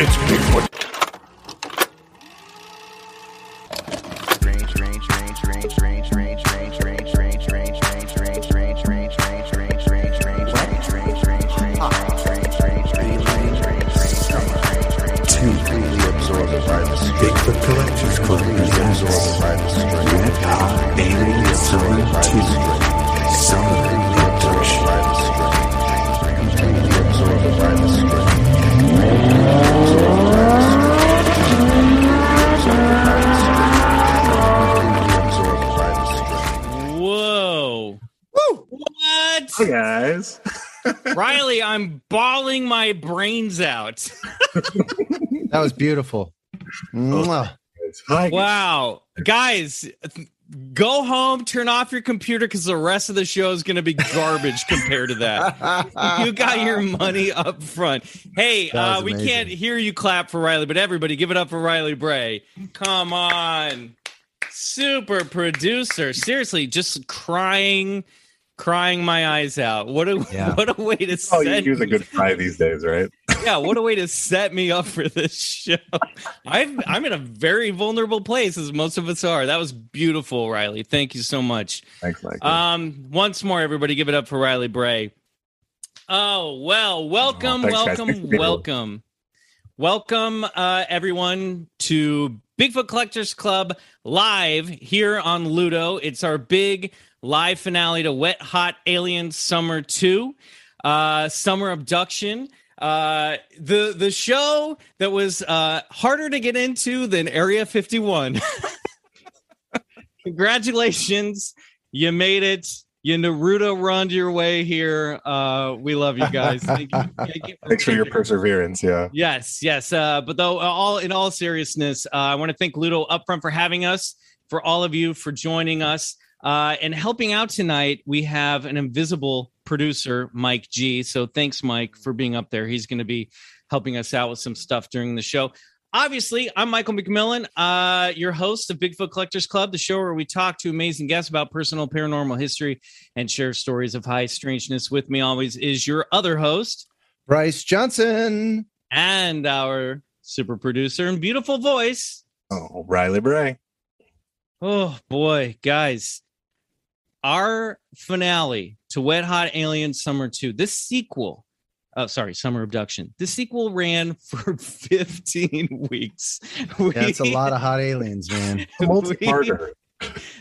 It's Bigfoot. Collectors Club presents Alien Summer 2 Summer Whoa. Woo! What? Hey guys. Riley, I'm bawling my brains out. That was beautiful. Mwah. Hi. Wow. Guys, go home, turn off your computer because the rest of the show is going to be garbage compared to that. You got your money up front. Hey, uh, we amazing. can't hear you clap for Riley, but everybody give it up for Riley Bray. Come on. Super producer. Seriously, just crying, crying my eyes out. What a Yeah. what a way to Oh, you set use a good fry these days, right? Yeah, what a way to set me up for this show. I'm I'm in a very vulnerable place, as most of us are. That was beautiful, Riley. Thank you so much. Thanks, Mike. Um, once more, everybody, give it up for Riley Bray. Oh well, welcome, Oh, thanks, welcome, welcome, welcome, uh, everyone to Bigfoot Collectors Club live here on Ludo. It's our big live finale to Wet Hot Alien Summer Two, uh, Summer Abduction. Uh, the the show that was uh, harder to get into than Area 51. Congratulations, you made it. You Naruto run your way here. Uh, we love you guys. Thank you. Thank you Thanks for your perseverance. Yeah. Yes, yes. Uh, but though, all in all seriousness, uh, I want to thank Ludo upfront for having us, for all of you for joining us, uh, and helping out tonight. We have an invisible producer, Mike G. So thanks, Mike, for being up there. He's going to be helping us out with some stuff during the show. Obviously, I'm Michael McMillan, uh, your host of Bigfoot Collectors Club, the show where we talk to amazing guests about personal paranormal history and share stories of high strangeness. With me always is your other host, Bryce Johnson. and our super producer and beautiful voice. Oh, Riley Bray. Oh boy, guys. Our finale to Wet Hot Alien Summer 2, this sequel, oh, sorry, Summer Abduction. This sequel ran for 15 weeks. We- That's a lot of hot aliens, man. Multi-parter.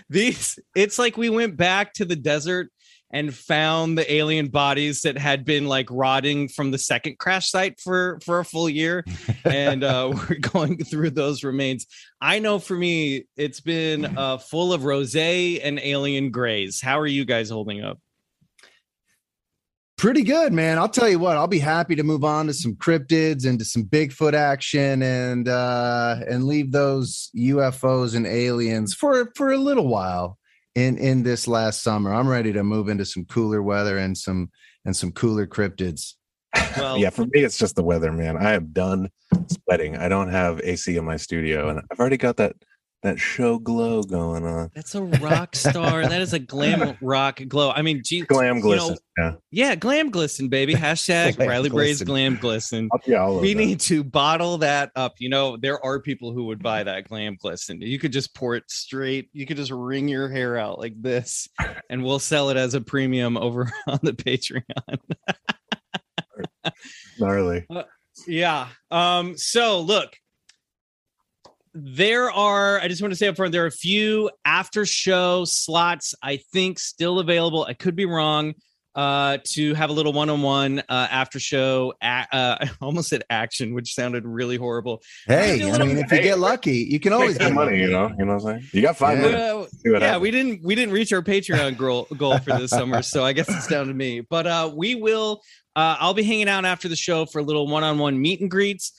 these it's like we went back to the desert and found the alien bodies that had been like rotting from the second crash site for for a full year and uh we're going through those remains i know for me it's been uh full of rose and alien grays how are you guys holding up Pretty good, man. I'll tell you what, I'll be happy to move on to some cryptids and to some Bigfoot action and uh and leave those UFOs and aliens for for a little while in in this last summer. I'm ready to move into some cooler weather and some and some cooler cryptids. well yeah, for me, it's just the weather, man. I am done sweating. I don't have AC in my studio, and I've already got that that show glow going on. That's a rock star. that is a glam rock glow. I mean, gee, Glam you glisten. know, yeah. yeah, glam glisten, baby. Hashtag Glam Riley Bray's glam glisten. Yeah, We that. need to bottle that up. You know, there are people who would buy that glam glisten. You could just pour it straight. You could just wring your hair out like this, and we'll sell it as a premium over on the Patreon. gnarly. Yeah. Um, so look, there are, I just want to say up front, there are a few after show slots, I think, still available. I could be wrong. Uh, to have a little one-on-one uh, after show, a- uh, I almost said action, which sounded really horrible. Hey, I a I little- mean, if you Hey, get lucky, you can always get money, you know. You know what I'm saying? You got five Yeah. minutes. Well, yeah, happens. we didn't we didn't reach our Patreon goal goal for this summer, so I guess it's down to me. But uh, we will. Uh, I'll be hanging out after the show for a little one-on-one meet and greets.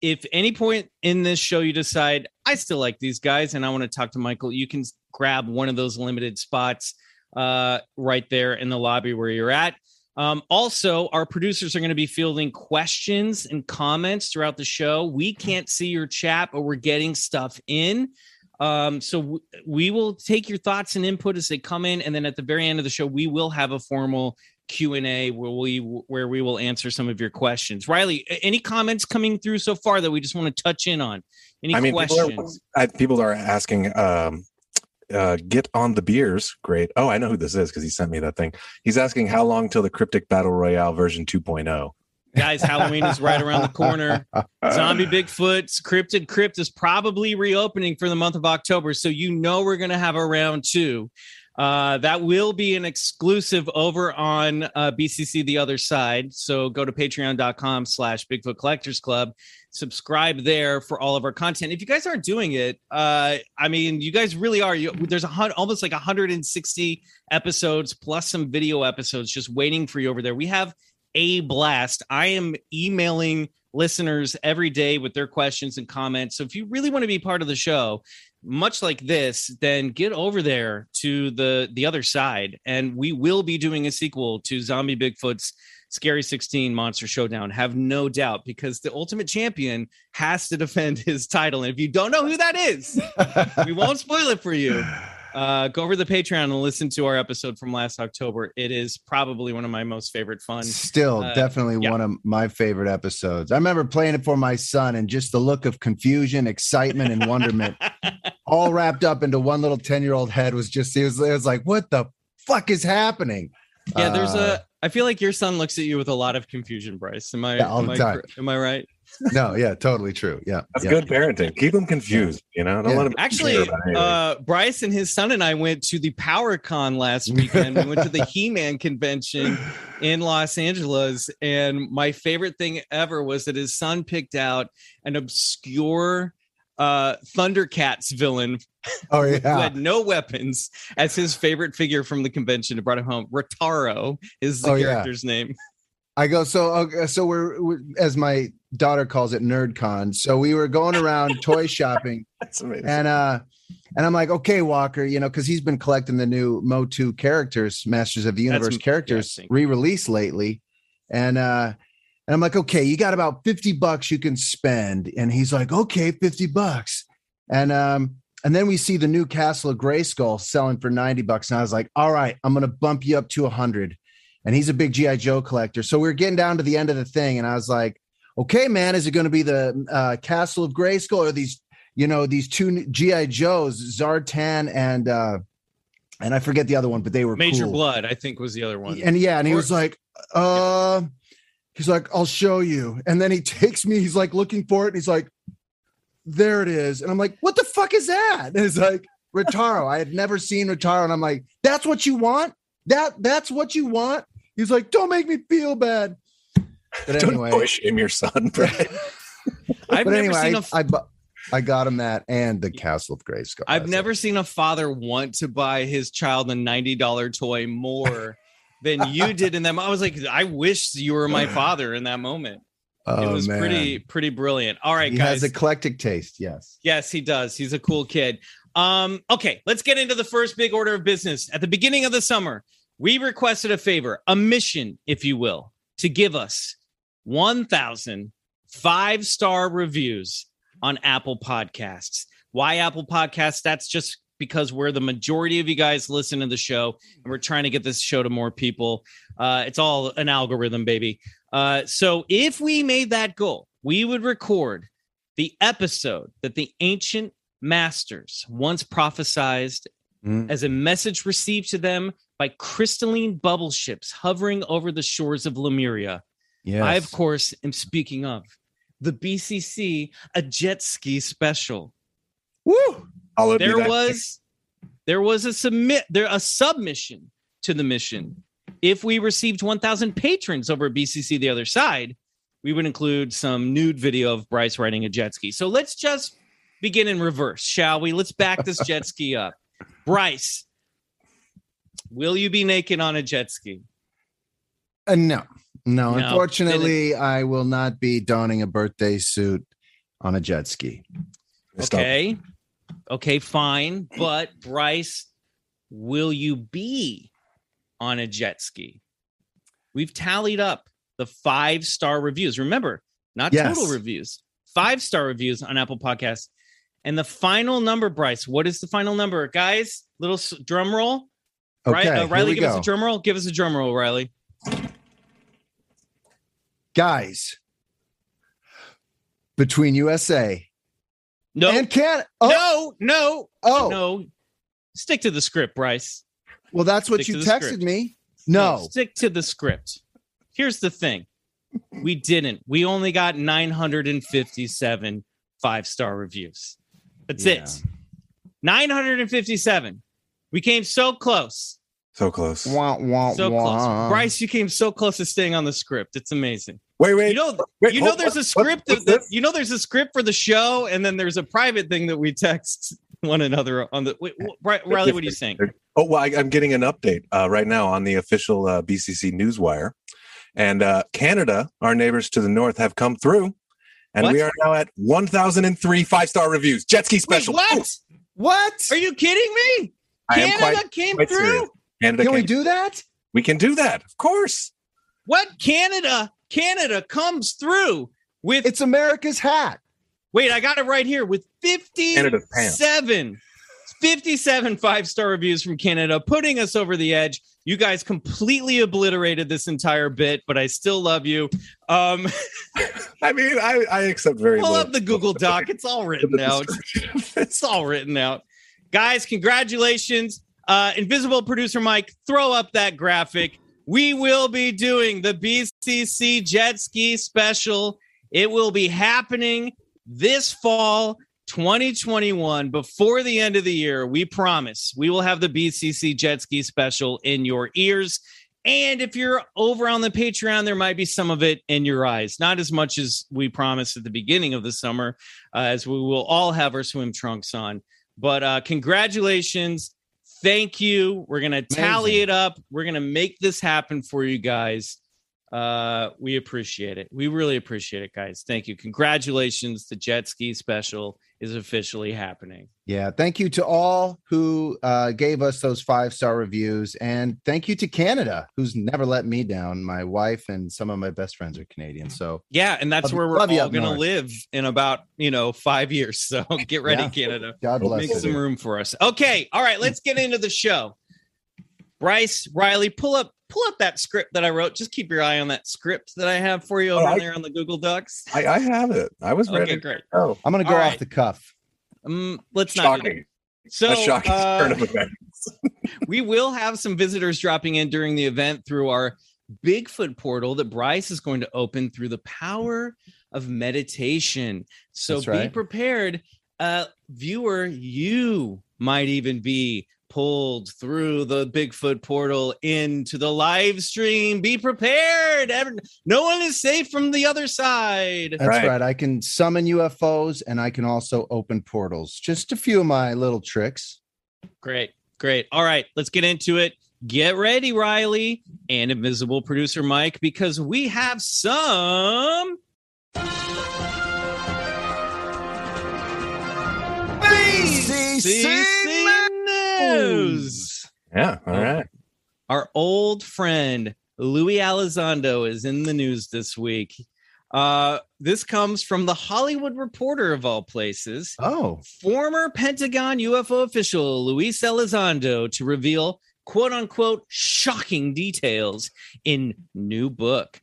If any point in this show you decide I still like these guys and I want to talk to Michael, you can grab one of those limited spots uh, right there in the lobby where you're at. Um, also, our producers are going to be fielding questions and comments throughout the show. We can't see your chat, but we're getting stuff in. Um, so w- we will take your thoughts and input as they come in, and then at the very end of the show, we will have a formal Q and A where we where we will answer some of your questions. Riley, any comments coming through so far that we just want to touch in on? Any I mean, people questions? are, I, people are asking, um, uh, get on the beers. Great. Oh, I know who this is because he sent me that thing. He's asking how long till the Cryptid Battle Royale version oh? 2.0. Guys, Halloween is right around the corner. Zombie Bigfoot's Cryptid Crypt is probably reopening for the month of October. So you know we're going to have a round two. Uh, that will be an exclusive over on uh, BCC The Other Side. So go to patreon.com slash Bigfoot Collectors Club. Subscribe there for all of our content. If you guys aren't doing it, uh, I mean, you guys really are. You, there's a hun- almost like 160 episodes plus some video episodes just waiting for you over there. We have a blast. I am emailing listeners every day with their questions and comments. So if you really want to be part of the show, much like this, then get over there to the the other side, and we will be doing a sequel to Zombie Bigfoot's Scary 16 Monster Showdown. Have no doubt, because the Ultimate Champion has to defend his title. And if you don't know who that is, we won't spoil it for you. Uh, go over to the Patreon and listen to our episode from last October. It is probably one of my most favorite fun. Still, Uh, definitely yeah. one of my favorite episodes. I remember playing it for my son and just the look of confusion, excitement, and wonderment all wrapped up into one little 10 year old head was just, it was, it was like, what the fuck is happening? Yeah, there's Uh, a. I feel like your son looks at you with a lot of confusion, Bryce. Am I? Yeah, all am the time. cor- Am I right? No, yeah, totally true. Yeah. That's yeah. good parenting. Keep them confused. You know, don't Yeah. let them Actually, uh, Bryce and his son and I went to the PowerCon last weekend. we went to the He-Man convention in Los Angeles, and my favorite thing ever was that his son picked out an obscure uh Thundercats villain Oh, who yeah. had no weapons as his favorite figure from the convention and brought him home. Rotaro is the Oh, yeah. character's name. I go so okay, so we're, we as my daughter calls it NerdCon. So we were going around toy shopping That's amazing. and uh and I'm like, okay, Walker, you know, because he's been collecting the new MOTU characters, Masters of the Universe yeah, characters thank you. re-released lately. And uh and I'm like, okay, you got about 50 bucks you can spend. And he's like, okay, 50 bucks. And um, and then we see the new Castle of Grayskull selling for 90 bucks. And I was like, all right, I'm gonna bump you up to a hundred. And he's a big GI Joe collector. So we are getting down to the end of the thing, and I was like, okay, man, is it going to be the uh, Castle of Grayskull or these, you know, these two GI Joes, Zartan and uh, and I forget the other one, but they were Major cool. Blood, I think, was the other one. And yeah, and he Or- was like, uh, he's like, I'll show you. And then he takes me, he's like looking for it, and he's like, there it is. And I'm like, what the fuck is that? And it's like Rotaro. I had never seen Rotaro, and I'm like, that's what you want? That that's what you want? He's like, don't make me feel bad. But Don't anyway, boy shame your son, Brad. I've but never anyway, seen I, a I, bu- I got him that and the Castle of Grayskull. I've never it. seen a father want to buy his child a $90 toy more than you did in them. I was like, I wish you were my father in that moment. Oh, it was man. pretty, pretty brilliant. All right, He guys. has eclectic taste. Yes. yes, he does. He's a cool kid. Um, okay, let's get into the first big order of business. At the beginning of the summer, we requested a favor, a mission, if you will, to give us 1,000 five star reviews on Apple Podcasts. Why Apple Podcasts? That's just because we're the majority of you guys listen to the show and we're trying to get this show to more people. Uh, it's all an algorithm, baby. Uh, so if we made that goal, we would record the episode that the ancient masters once prophesized Mm. as a message received to them by crystalline bubble ships hovering over the shores of Lemuria. Yes. I, of course, am speaking of the BCC, a jet ski special. Woo! There was, there was a submit, there a submission to the mission. If we received 1,000 patrons over at BCC the other side, we would include some nude video of Bryce riding a jet ski. So let's just begin in reverse, shall we? Let's back this jet ski up. Bryce, will you be naked on a jet ski? Uh, no, no. No, Unfortunately, I will not be donning a birthday suit on a jet ski. Stop. Okay. Okay, fine. But Bryce, will you be on a jet ski? We've tallied up the five star reviews. Remember, not Yes. total reviews, five star reviews on Apple Podcasts. And the final number, Bryce, what is the final number? Guys, little drum roll. right? Okay, Uh, Riley, give us a drum roll. Give us a drum roll, Riley. Guys, between USA No, and Canada. Oh, no, no, oh, no. Stick to the script, Bryce. well, that's what Stick you texted me. No, stick to the script. Here's the thing we didn't. We only got 957 five star reviews. That's Yeah. it. 957. We came so close. So close. wah, wah, So wah. close. Bryce, you came so close to staying on the script. It's amazing. Wait, wait. You know, wait, you know hold- there's a script what's that, that you know there's a script for the show, and then there's a private thing that we text one another on the wait, wh- Riley, what are you saying? Oh, well, I, I'm getting an update uh, right now on the official uh, BCC Newswire. And uh, Canada, our neighbors to the north, have come through. And What? we are now at 1,003 five star reviews. Jet ski Wait, special. what? What? Are you kidding me? I Canada quite, came quite through. serious. Canada Can we came- do that? we can do that. Of course. What Canada? Canada comes through with It's America's hat. wait, I got it right here with Canada's 57 57 five-star reviews from Canada, putting us over the edge. You guys completely obliterated this entire bit, but I still love you. Um, I mean, I, I accept very pull little. up the Google Doc. It's all written out. It's all written out. Guys, congratulations. Uh, Invisible producer Mike, throw up that graphic. We will be doing the BCC jet ski special. It will be happening this fall 2021 before the end of the year. We promise we will have the BCC jet ski special in your ears. And if you're over on the Patreon, there might be some of it in your eyes. Not as much as we promised at the beginning of the summer, uh, as we will all have our swim trunks on. But uh, congratulations. Thank you. We're going to tally it up. We're going to make this happen for you guys. Uh, we appreciate it. We really appreciate it, guys. Thank you. Congratulations. The jet ski special is officially happening. Yeah. Thank you to all who uh, gave us those five star reviews. And thank you to Canada, who's never let me down. My wife and some of my best friends are Canadian. So Yeah, and that's Love- where we're all going to live in about, you know, 5 years. So get ready, Yeah. Canada. God bless Make you. some room for us. Okay, all right, let's get into the show. Bryce, Riley, pull up pull up that script that I wrote. Just keep your eye on that script that I have for you Oh, over I- there on the Google Docs. I, I have it. I was ready. Okay, great. Oh, I'm going to go All off right. the cuff. Um, let's not. do that. Shocking. So a shocking uh, turn of events. we will have some visitors dropping in during the event through our Bigfoot portal that Bryce is going to open through the power of meditation. So That's be right. prepared. Uh, viewer, you might even be pulled through the Bigfoot portal into the live stream. Be prepared. No one is safe from the other side. That's Right. right. I can summon UFOs and I can also open portals. Just a few of my little tricks. Great, great. All right, let's get into it. Get ready, Riley and Invisible Producer Mike, because we have some. CC News. Yeah. All right. Our old friend Louis Elizondo is in the news this week. Uh, this comes from the Hollywood Reporter of all places. Oh, Former Pentagon UFO official Luis Elizondo to reveal quote unquote shocking details in new book.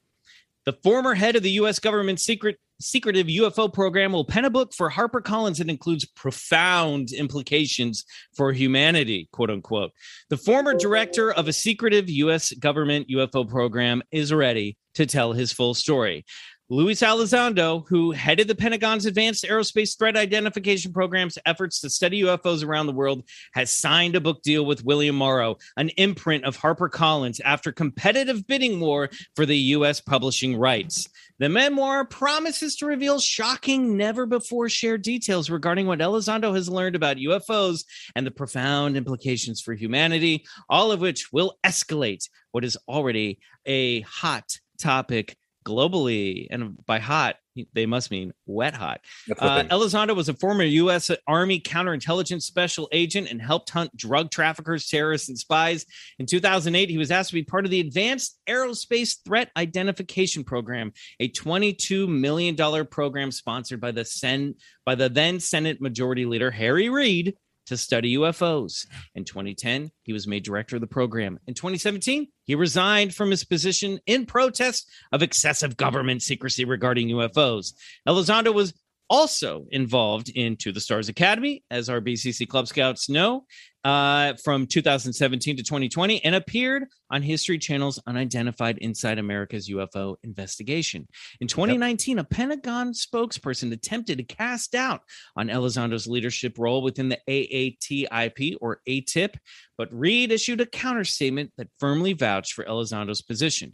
The former head of the U.S. government secret secretive UFO program will pen a book for HarperCollins that includes profound implications for humanity, quote unquote. The former director of a secretive U.S. government UFO program is ready to tell his full story. Luis Elizondo, who headed the Pentagon's Advanced Aerospace Threat Identification Program's efforts to study UFOs around the world, has signed a book deal with William Morrow, an imprint of HarperCollins, after competitive bidding war for the U.S. publishing rights. The memoir promises to reveal shocking, never before shared details regarding what Elizondo has learned about UFOs and the profound implications for humanity, all of which will escalate what is already a hot topic globally. And by hot, they must mean wet hot. Uh, Elizondo was a former U.S. Army counterintelligence special agent and helped hunt drug traffickers, terrorists, and spies. In 2008, he was asked to be part of the Advanced Aerospace Threat Identification Program, a $22 million program sponsored by the Sen- by the then Senate Majority Leader Harry Reid to study UFOs. In 2010, he was made director of the program. In 2017, he resigned from his position in protest of excessive government secrecy regarding UFOs. Elizondo was also involved in To the Stars Academy, as our BCC Club Scouts know, uh, from 2017 to 2020, and appeared on History Channel's Unidentified Inside America's UFO investigation. In 2019, a Pentagon spokesperson attempted to cast doubt on Elizondo's leadership role within the AATIP or ATIP, but Reid issued a counterstatement that firmly vouched for Elizondo's position.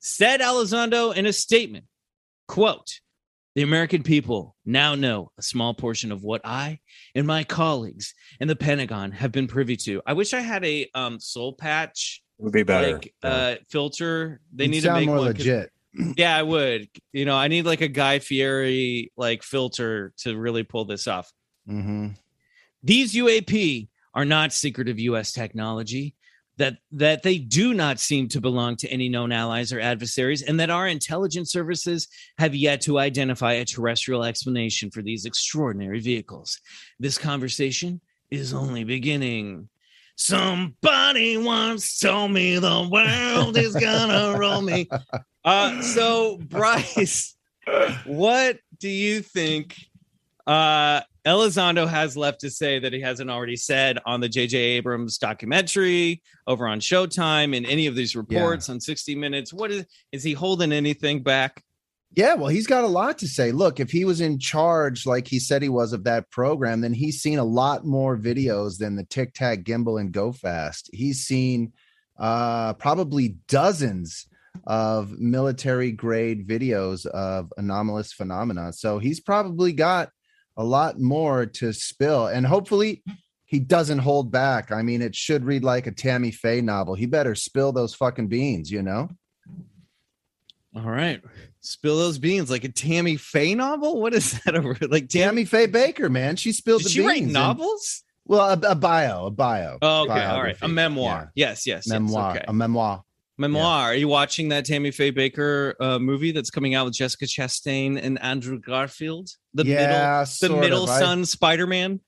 Said Elizondo in a statement, quote, the American people now know a small portion of what I and my colleagues in the Pentagon have been privy to. I wish I had a um, soul patch would be better. like uh, filter. They You'd need to sound make more one 'cause- legit. Yeah, I would. You know, I need like a Guy Fieri like filter to really pull this off. hmm These UAP are not secretive U.S. technology. That that they do not seem to belong to any known allies or adversaries, and that our intelligence services have yet to identify a terrestrial explanation for these extraordinary vehicles. This conversation is only beginning. Somebody once told me the world is gonna roll me. Uh, so Bryce, what do you think uh Elizondo has left to say that he hasn't already said on the JJ Abrams documentary over on Showtime in any of these reports on 60 minutes what is is he holding anything back Yeah, well, he's got a lot to say. Look, if he was in charge, like he said he was of that program, then he's seen a lot more videos than the Tic Tac Gimbal and Go Fast. He's seen uh, probably dozens of military grade videos of anomalous phenomena. So he's probably got a lot more to spill, and hopefully. He doesn't hold back. I mean, it should read like a Tammy Faye novel. He better spill those fucking beans, you know? all right spill those beans like a Tammy Faye novel what is that over like Tammy Tammy Faye Bakker, man. She spilled did the she beans. write and- novels Well, a, a bio, a bio. oh okay all right a biography. memoir yes yes, Yeah. yes Memoir, okay. a memoir. Memoir are you watching that Tammy Faye Bakker uh, movie that's coming out with Jessica Chastain and Andrew Garfield the middle the middle of. I- son Spider-Man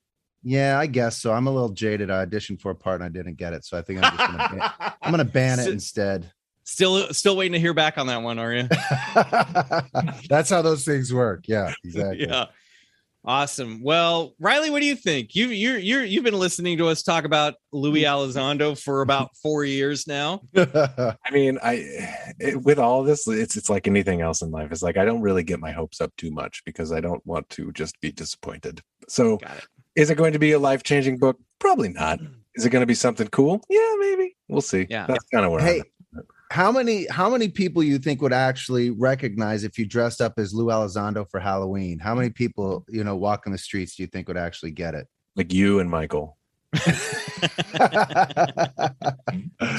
yeah, I guess so. I'm a little jaded. I auditioned for a part and I didn't get it, so I think I'm just gonna ban, I'm gonna ban it instead. Still, still waiting to hear back on that one, are you? That's how those things work. Yeah, exactly. yeah. Awesome. Well, Riley, what do you think? You you you you've been listening to us talk about Louis mm-hmm. Elizondo for about four years now. I mean, I it, with all this, it's it's like anything else in life. It's like I don't really get my hopes up too much because I don't want to just be disappointed. So, Got it. is it going to be a life changing book? Probably not. Mm. Is it going to be something cool? Yeah, maybe. We'll see. Yeah. that's kind of where. Hey, I'm at. How many how many people you think would actually recognize if you dressed up as Lou Elizondo for Halloween? How many people you know walking the streets do you think would actually get it? like you and Michael. That's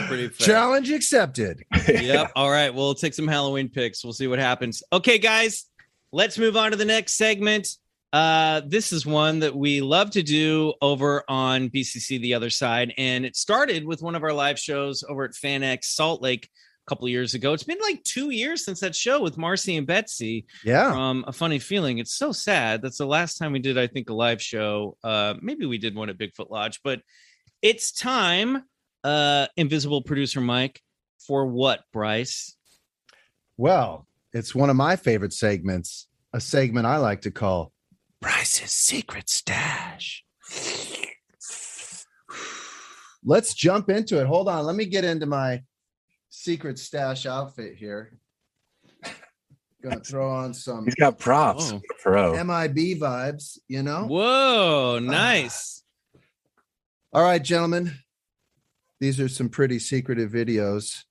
pretty fair. Challenge accepted. Yep. All right. We'll take some Halloween picks. We'll see what happens. Okay, guys, let's move on to the next segment. Uh, this is one that we love to do over on BCC The Other Side. And it started with one of our live shows over at FanX Salt Lake couple of years ago. It's been like two years since that show with Marcy and Betsy Yeah. from A Funny Feeling. It's so sad. That's the last time we did, I think, a live show. Uh, maybe we did one at Bigfoot Lodge, but it's time, uh, Invisible Producer Mike, for what, Bryce? Well, it's one of my favorite segments, a segment I like to call Bryce's secret stash. Let's jump into it. Hold on. Let me get into my secret stash outfit here. Gonna throw on some He's got props. Oh. Pro. MIB vibes, you know? Whoa, ah. nice. All right, gentlemen. These are some pretty secretive videos.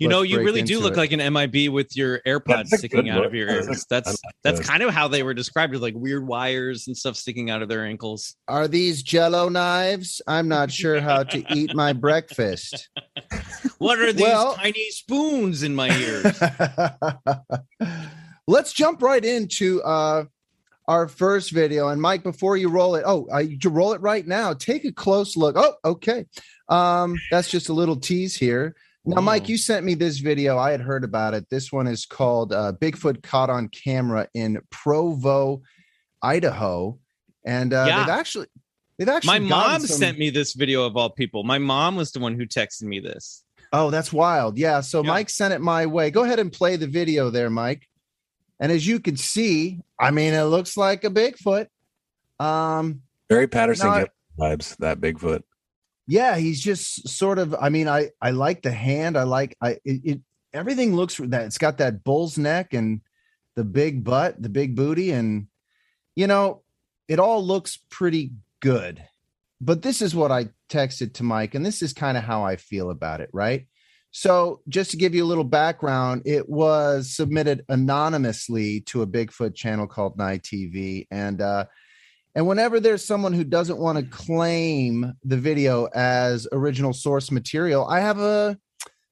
You know, you really do look it. like an MIB with your AirPods sticking good out of your ears. I That's like that's those. kind of how they were described with like weird wires and stuff sticking out of their ankles. Are these jello knives? I'm not sure how to eat my breakfast. What are these Well- tiny spoons in my ears? Let's jump right into uh, our first video. And Mike, before you roll it, oh, I you roll it right now. Take a close look. Oh, okay. Um, that's just a little tease here. Now, Mike, you sent me this video. I had heard about it. This one is called uh, Bigfoot Caught on Camera in Provo, Idaho. And uh, Yeah. they've actually, they've actually, My mom some- sent me this video of all people. My mom was the one who texted me this. Oh, that's wild. Yeah. So Yeah. Mike sent it my way. Go ahead and play the video there, Mike. And as you can see, I mean, it looks like a Bigfoot. Um, Barry Patterson No, I- vibes. That Bigfoot. Yeah, he's just sort of. I mean, I I like the hand. I like I it, it everything looks that it's got that bull's neck and the big butt, the big booty, and you know, it all looks pretty good. But this is what I texted to Mike, and this is kind of how I feel about it, right? So, just to give you a little background, it was submitted anonymously to a Bigfoot channel called Night TV, and uh, and whenever there's someone who doesn't want to claim the video as original source material, I have a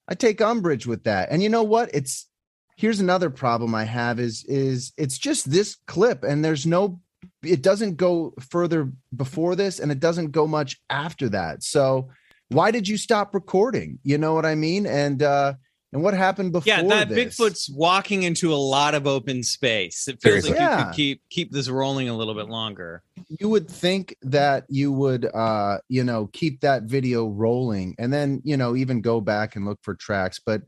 I take umbrage with that. And you know what? It's here's another problem I have is is it's just this clip and there's no it doesn't go further before this and it doesn't go much after that. So why did you stop recording? You know what I mean? And uh and what happened before Yeah, that this? Bigfoot's walking into a lot of open space. It feels Seriously. like you could keep keep this rolling a little bit longer. you would think that you would uh you know keep that video rolling and then you know even go back and look for tracks but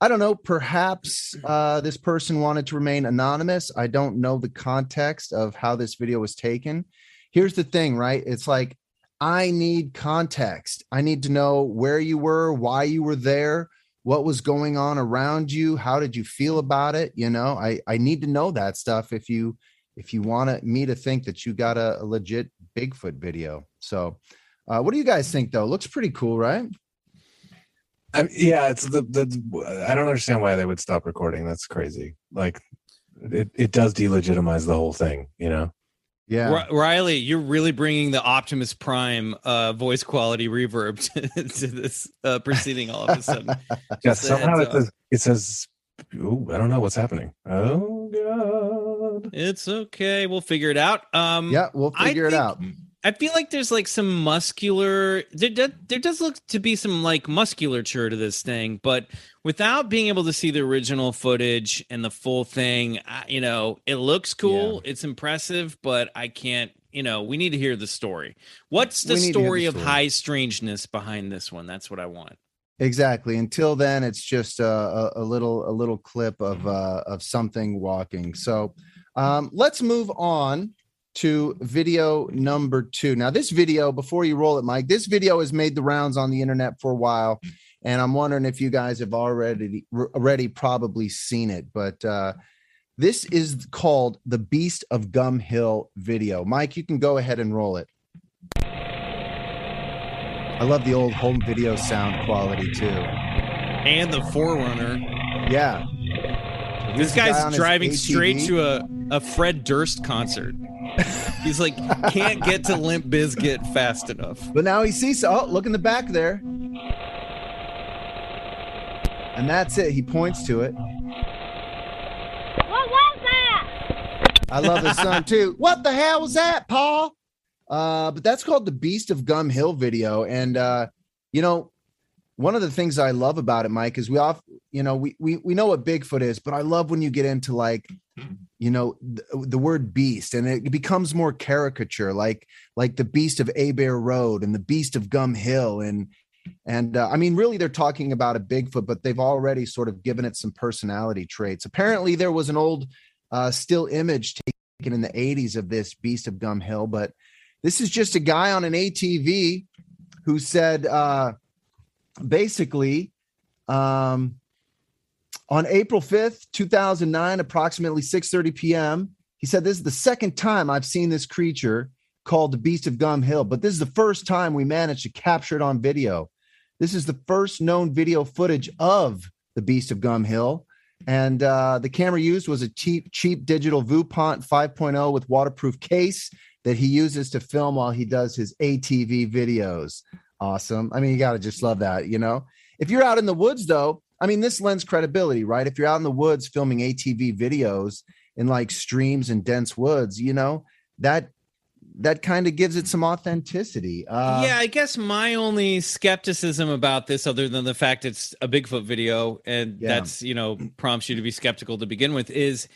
i don't know perhaps uh this person wanted to remain anonymous i don't know the context of how this video was taken here's the thing right it's like i need context i need to know where you were why you were there what was going on around you how did you feel about it you know i i need to know that stuff if you if you want me to think that you got a, a legit Bigfoot video. So, uh, what do you guys think though? Looks pretty cool, right? I, yeah, it's the, the I don't understand why they would stop recording. That's crazy. Like it, it does delegitimize the whole thing, you know. Yeah. Ri- Riley, you're really bringing the Optimus Prime uh, voice quality reverb to, to this uh, proceeding all of a sudden. Yeah, somehow it says it says ooh, I don't know what's happening. Oh god. It's okay. We'll figure it out. Um, Yeah, we'll I figure it think- out. I feel like there's like some muscular there, there does look to be some like musculature to this thing, but without being able to see the original footage and the full thing, I, you know, it looks cool, it's impressive, but I can't, you know, we need to hear the story. What's the to hear story of high strangeness behind this one? That's what I want. Exactly. Until then, it's just a, a, a little a little clip of uh, of something walking. So, um, let's move on to video number two. Now, this video, before you roll it, Mike, this video has made the rounds on the internet for a while, and I'm wondering if you guys have already already probably seen it. But uh, this is called the Beast of Gum Hill video. Mike, you can go ahead and roll it. I love the old home video sound quality too. And the Forerunner. Yeah. This Here's the guy guy's driving straight to a, a Fred Durst concert. He's like, can't get to Limp Bizkit fast enough. But now he sees. Oh, look in the back there. And that's it. He points to it. What was that? I love his son too. What the hell was that, Paul? Uh, but that's called the Beast of Gum Hill video. And uh, you know, one of the things I love about it, Mike, is we off, you know, we we we know what Bigfoot is, but I love when you get into like, you know, the, the word beast, and it becomes more caricature, like like the beast of Abair Road and the beast of Gum Hill, and and uh, I mean, really, they're talking about a Bigfoot, but they've already sort of given it some personality traits. Apparently, there was an old uh, still image taken in the '80s of this beast of Gum Hill, but this is just a guy on an ATV who said. uh basically um, on April 5th, 2009, approximately 6:30 p.m., he said this is the second time I've seen this creature called the Beast of Gum Hill, but this is the first time we managed to capture it on video. This is the first known video footage of the Beast of Gum Hill. And uh, the camera used was a cheap, cheap digital Viewpont 5.0 with waterproof case that he uses to film while he does his ATV videos awesome. I mean, you got to just love that, you know? If you're out in the woods, though, I mean, this lends credibility, right? If you're out in the woods filming ATV videos in like streams and dense woods, you know, that that kind of gives it some authenticity. Uh, yeah, I guess my only skepticism about this, other than the fact it's a Bigfoot video, and yeah. that's you know prompts you to be skeptical to begin with, is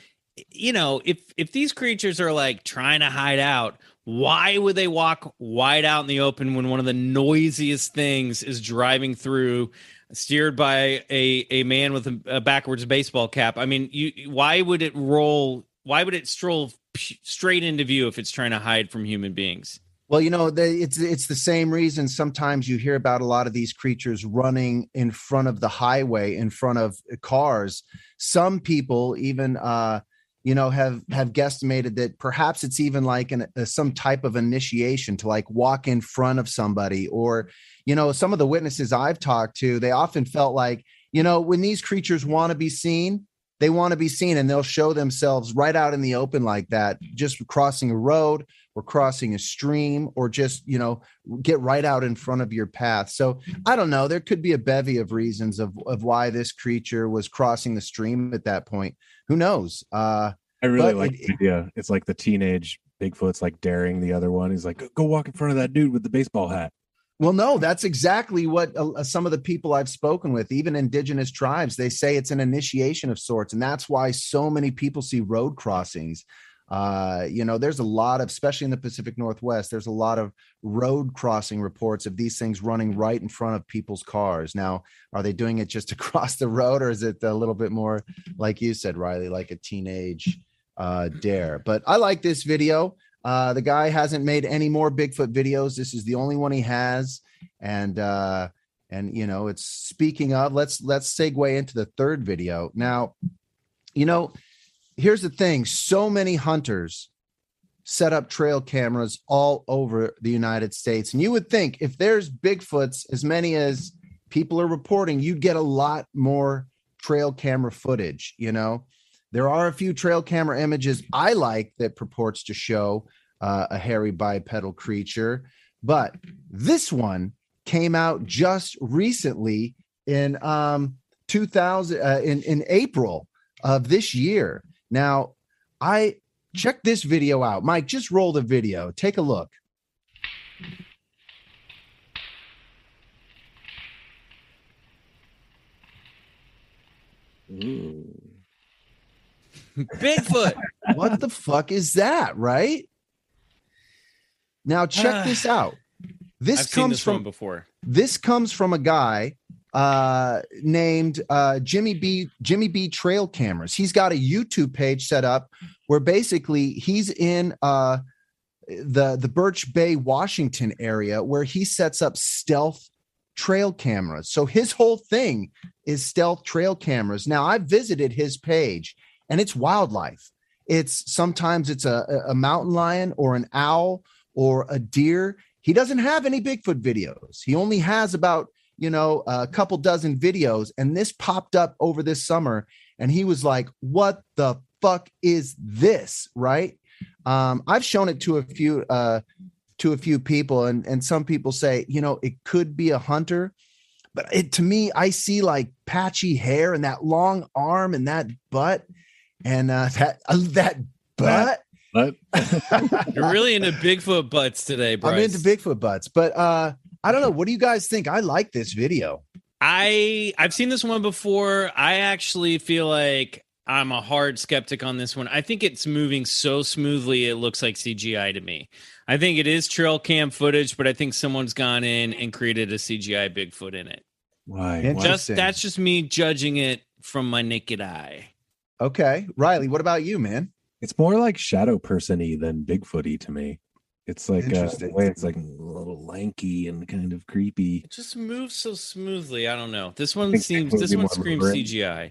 you know if if these creatures are like trying to hide out, why would they walk wide out in the open when one of the noisiest things is driving through steered by a, a man with a, a backwards baseball cap i mean you why would it roll why would it stroll straight into view if it's trying to hide from human beings well, you know, it's it's the same reason sometimes you hear about a lot of these creatures running in front of the highway, in front of cars. Some people even uh, you know have have guesstimated that perhaps it's even like an, a, some type of initiation to like walk in front of somebody or you know some of the witnesses i've talked to they often felt like you know when these creatures want to be seen they want to be seen and they'll show themselves right out in the open like that just crossing a road or crossing a stream or just you know get right out in front of your path. So i don't know there could be a bevy of reasons of, of why this creature was crossing the stream at that point. Who knows? Uh i really like it, the idea. It's like the teenage bigfoot's like daring the other one. He's like go walk in front of that dude with the baseball hat well, no, that's exactly what uh, some of the people I've spoken with, even indigenous tribes, they say it's an initiation of sorts. And that's why so many people see road crossings uh, you know, there's a lot of, especially in the Pacific Northwest, there's a lot of road crossing reports of these things running right in front of people's cars. Now, are they doing it just to cross the road, or is it a little bit more, like you said, Riley, like a teenage uh, dare? But I like this video. Uh, the guy hasn't made any more Bigfoot videos. This is the only one he has, and uh, and you know, it's speaking of. Let's let's segue into the third video now. You know here's the thing so many hunters set up trail cameras all over the United States. And you would think if there's Bigfoots as many as people are reporting, you'd get a lot more trail camera footage. You know, there are a few trail camera images I like that purports to show uh, a hairy bipedal creature, but this one came out just recently in um 2000 uh, in in April of this year now, I check this video out. Mike, just roll the video. Take a look. Bigfoot. what the fuck is that, right? Now check this out. This I've comes this from before. This comes from a guy uh, named uh, Jimmy B Jimmy B Trail Cameras. He's got a YouTube page set up where basically he's in uh, the the Birch Bay, Washington area, where he sets up stealth trail cameras. So his whole thing is stealth trail cameras. Now I've visited his page, and it's wildlife. It's sometimes it's a, a mountain lion or an owl or a deer. He doesn't have any Bigfoot videos. He only has about you know, a couple dozen videos, and this popped up over this summer, and he was like, "What the fuck is this?" Right? Um, I've shown it to a few uh, to a few people, and and some people say, you know, it could be a hunter, but it to me, I see like patchy hair and that long arm and that butt, and uh, that uh, that butt. But you're really into Bigfoot butts today, Bryce. I'm into Bigfoot butts, but uh, I don't know. What do you guys think? I like this video. I I've seen this one before. I actually feel like I'm a hard skeptic on this one. I think it's moving so smoothly it looks like CGI to me. I think it is trail cam footage, but I think someone's gone in and created a CGI Bigfoot in it. Why? Why? Just that's just me judging it from my naked eye. Okay, Riley, what about you, man? It's more like shadow person-y than Bigfooty to me. It's like uh, the way it's like a little lanky and kind of creepy. It just moves so smoothly. I don't know. This one seems this one screams deliberate. CGI.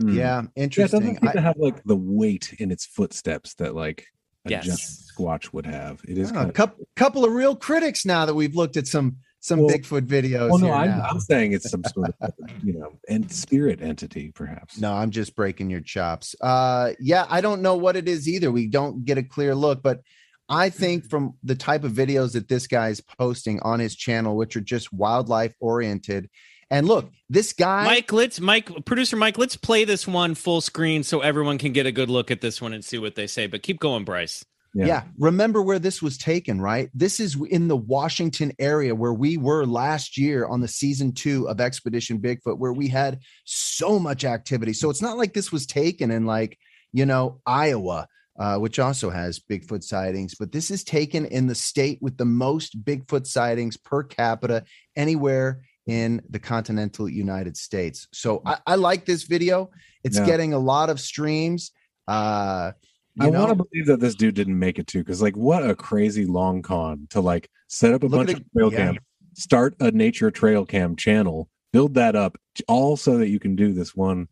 Hmm. Yeah, Yeah, it interesting. doesn't seem I- to have like the weight in its footsteps that like a giant Yes. squatch would have. It is Ah, kind a couple couple of real critics now that we've looked at some some Well- Bigfoot videos. Well, no, here I'm, now. I'm saying it's some sort of you know and spirit entity, perhaps. No, I'm just breaking your chops. Uh yeah, I don't know what it is either. We don't get a clear look, but I think from the type of videos that this guy's posting on his channel, which are just wildlife oriented. And look, this guy Mike, let's Mike, producer Mike, let's play this one full screen so everyone can get a good look at this one and see what they say. But keep going, Bryce. Yeah. Remember where this was taken, right? This is in the Washington area where we were last year on the season two of Expedition Bigfoot, where we had so much activity. So it's not like this was taken in like, you know, Iowa, uh, which also has Bigfoot sightings, but this is taken in the state with the most Bigfoot sightings per capita anywhere in the continental United States. So I, I like this video. It's Yeah. getting a lot of streams. Uh, I want to believe that this dude didn't make it too, because like what a crazy long con to like set up a Look bunch of it- trail yeah. cam, start a nature trail cam channel, build that up, all so that you can do this one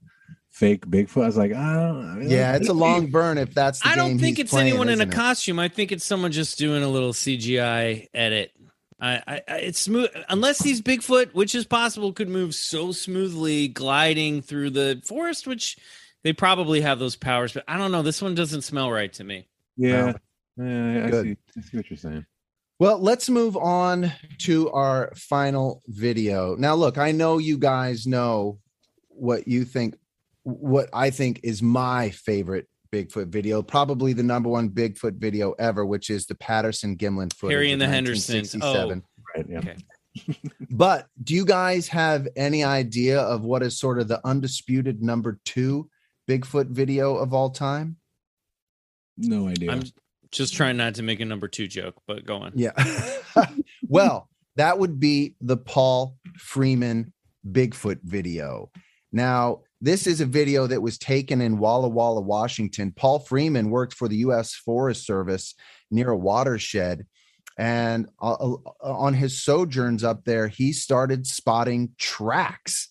fake Bigfoot. I was like, I don't, I Yeah, it's a long burn if that's the I don't think it's playing, anyone in a it? costume. I think it's someone just doing a little CGI edit. I, I, I it's smooth unless these Bigfoot, which is possible, could move so smoothly gliding through the forest, which they probably have those powers. But I don't know. This one doesn't smell right to me. Yeah, yeah, I see, I see what you're saying. Well, let's move on to our final video. Now, look, I know you guys know what you think, what I think is my favorite Bigfoot video, probably the number one Bigfoot video ever, which is the Patterson Gimlin footage. Harry and the Hendersons. 1967. Right? Yeah. Okay. But do you guys have any idea of what is sort of the undisputed number two Bigfoot video of all time? No idea. I'm just trying not to make a number two joke, but go on. Yeah. well, that would be the Paul Freeman Bigfoot video. Now, this is a video that was taken in Walla Walla, Washington. Paul Freeman worked for the U.S. Forest Service near a watershed. And uh, uh, on his sojourns up there, he started spotting tracks.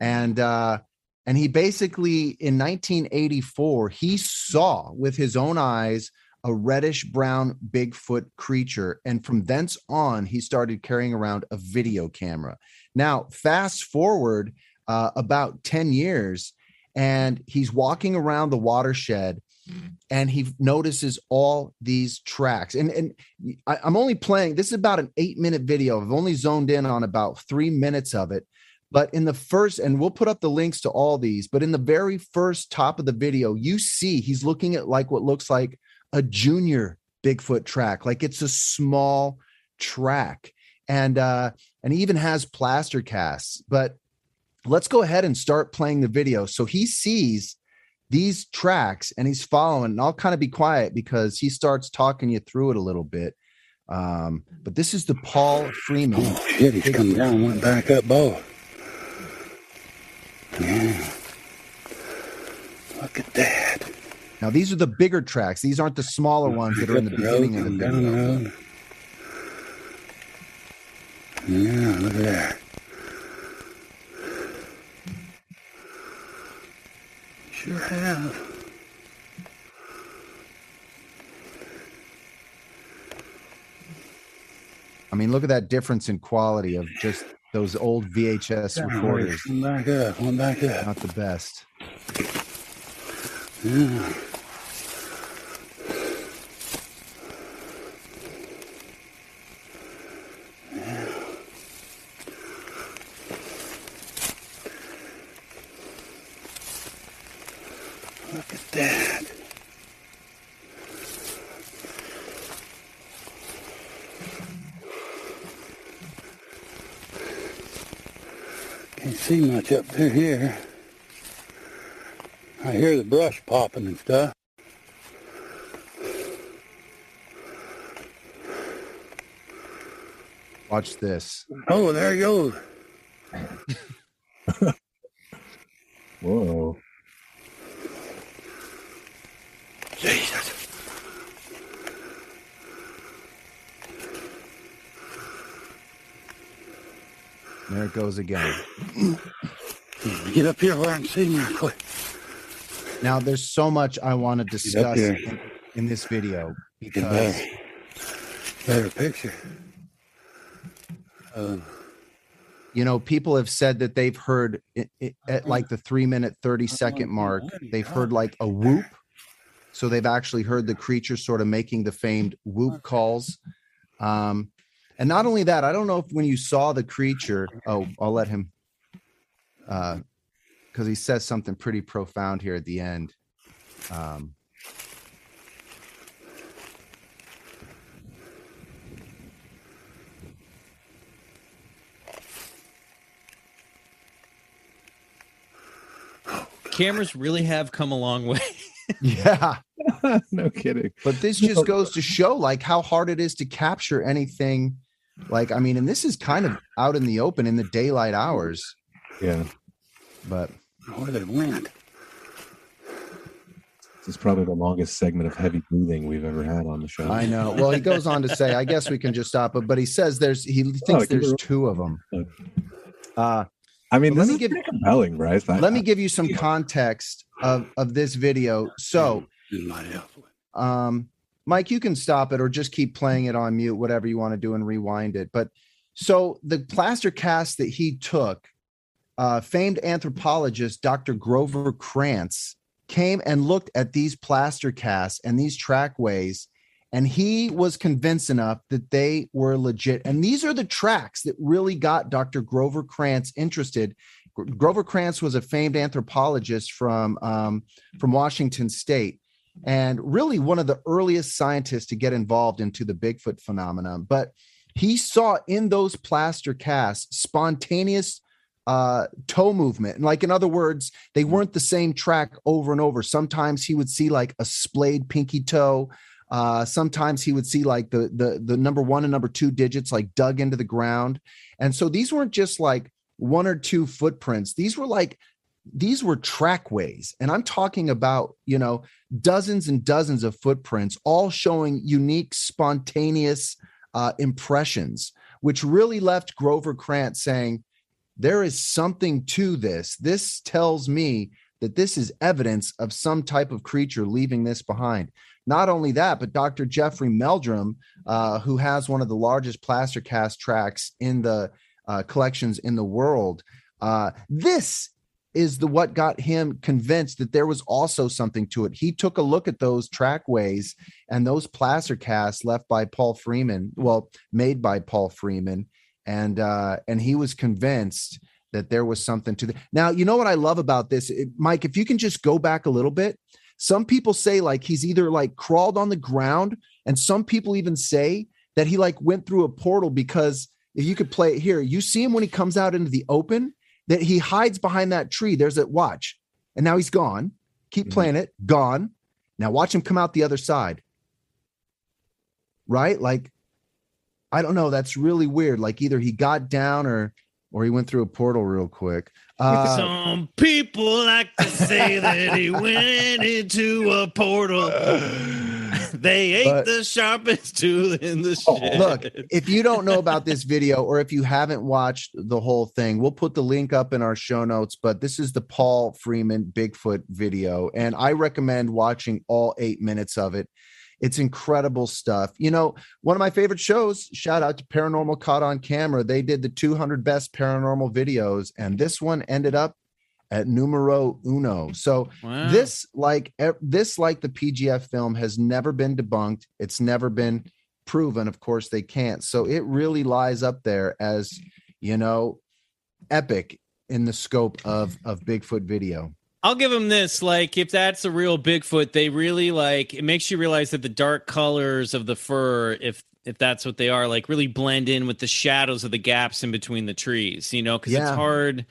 And, uh, and he basically, in 1984, he saw with his own eyes a reddish brown Bigfoot creature. And from thence on, he started carrying around a video camera. Now, fast forward uh, about 10 years, and he's walking around the watershed and he notices all these tracks. And, and I, I'm only playing, this is about an eight minute video. I've only zoned in on about three minutes of it. But in the first, and we'll put up the links to all these, but in the very first top of the video, you see he's looking at like what looks like a junior Bigfoot track, like it's a small track. And uh, and he even has plaster casts. But let's go ahead and start playing the video. So he sees these tracks and he's following, and I'll kind of be quiet because he starts talking you through it a little bit. Um, but this is the Paul Freeman. Oh, shit, he's come down went back up both. Yeah. Look at that. Now these are the bigger tracks. These aren't the smaller ones that are in the Up beginning of the video. Yeah, look at that. Sure have. I mean, look at that difference in quality of just those old VHS Down, recorders. One back up, one back up. Not the best. Yeah. Much up through here. I hear the brush popping and stuff. Watch this. Oh, there he goes. Whoa. Jesus. There it goes again. Get up here where I can see real quick. Now, there's so much I want to discuss in, in this video because better. Better picture. Uh, you know people have said that they've heard it, it, at like the three minute 30 second mark they've heard like a whoop so they've actually heard the creature sort of making the famed whoop calls um and not only that i don't know if when you saw the creature oh i'll let him uh because he says something pretty profound here at the end um Cameras really have come a long way. yeah no kidding. but this just goes to show like how hard it is to capture anything like i mean and this is kind of out in the open in the daylight hours Yeah. but where they went. This is probably the longest segment of heavy breathing we've ever had on the show. i know well he goes on to say i guess we can just stop it but he says there's he thinks keep it there's real- two of them uh I mean, Let this me is give- pretty compelling, Bryce. I, let me give you some context of of this video so Anybody else went. um mike you can stop it or just keep playing it on mute whatever you want to do and rewind it but so the plaster cast that he took uh famed anthropologist dr grover krantz came and looked at these plaster casts and these trackways and he was convinced enough that they were legit and these are the tracks that really got dr grover krantz interested grover krantz was a famed anthropologist from um, from washington state and really one of the earliest scientists to get involved into the Bigfoot phenomenon. But he saw in those plaster casts spontaneous uh toe movement. And like in other words they weren't the same track over and over. Sometimes he would see like a splayed pinky toe. Uh sometimes he would see like the the the number one and number two digits like dug into the ground. And so these weren't just like one or two footprints. These were like these were trackways and i'm talking about you know dozens and dozens of footprints, all showing unique, spontaneous uh, impressions, which really left Grover Krantz saying, There is something to this. This tells me that this is evidence of some type of creature leaving this behind. Not only that, but Dr. Jeffrey Meldrum, uh, who has one of the largest plaster cast tracks in the uh, collections in the world, uh, this is the what got him convinced that there was also something to it. He took a look at those trackways and those plaster casts left by Paul Freeman, well, made by Paul Freeman, and uh, and he was convinced that there was something to the. Now, you know what I love about this, It- Mike? If you can just go back a little bit, some people say like he's either like crawled on the ground, and some people even say that he like went through a portal because if you could play it here, you see him when he comes out into the open that he hides behind that tree. There's that watch. And now he's gone. Keep Mhm. playing it. Gone. Now watch him come out the other side. Right? Like, I don't know. That's really weird. Like either he got down or or he went through a portal real quick. Uh, Some people like to say that he went into a portal. They ate But- the sharpest tool in the Oh, shed. look, if you don't know about this video or if you haven't watched the whole thing, we'll put the link up in our show notes. But this is the Paul Freeman Bigfoot video, and I recommend watching all eight minutes of it. It's incredible stuff. You know, one of my favorite shows, shout out to Paranormal Caught on Camera. They did the 200 best paranormal videos, and this one ended up at numero uno. So Wow. this like this like the pgf film has never been debunked it's never been proven of course they can't so it really lies up there as you know epic in the scope of of bigfoot video I'll give them this. Like, if that's a real Bigfoot, they really like it makes you realize that the dark colors of the fur, if if that's what they are, like really blend in with the shadows of the gaps in between the trees. You know, because Yeah. it's hard.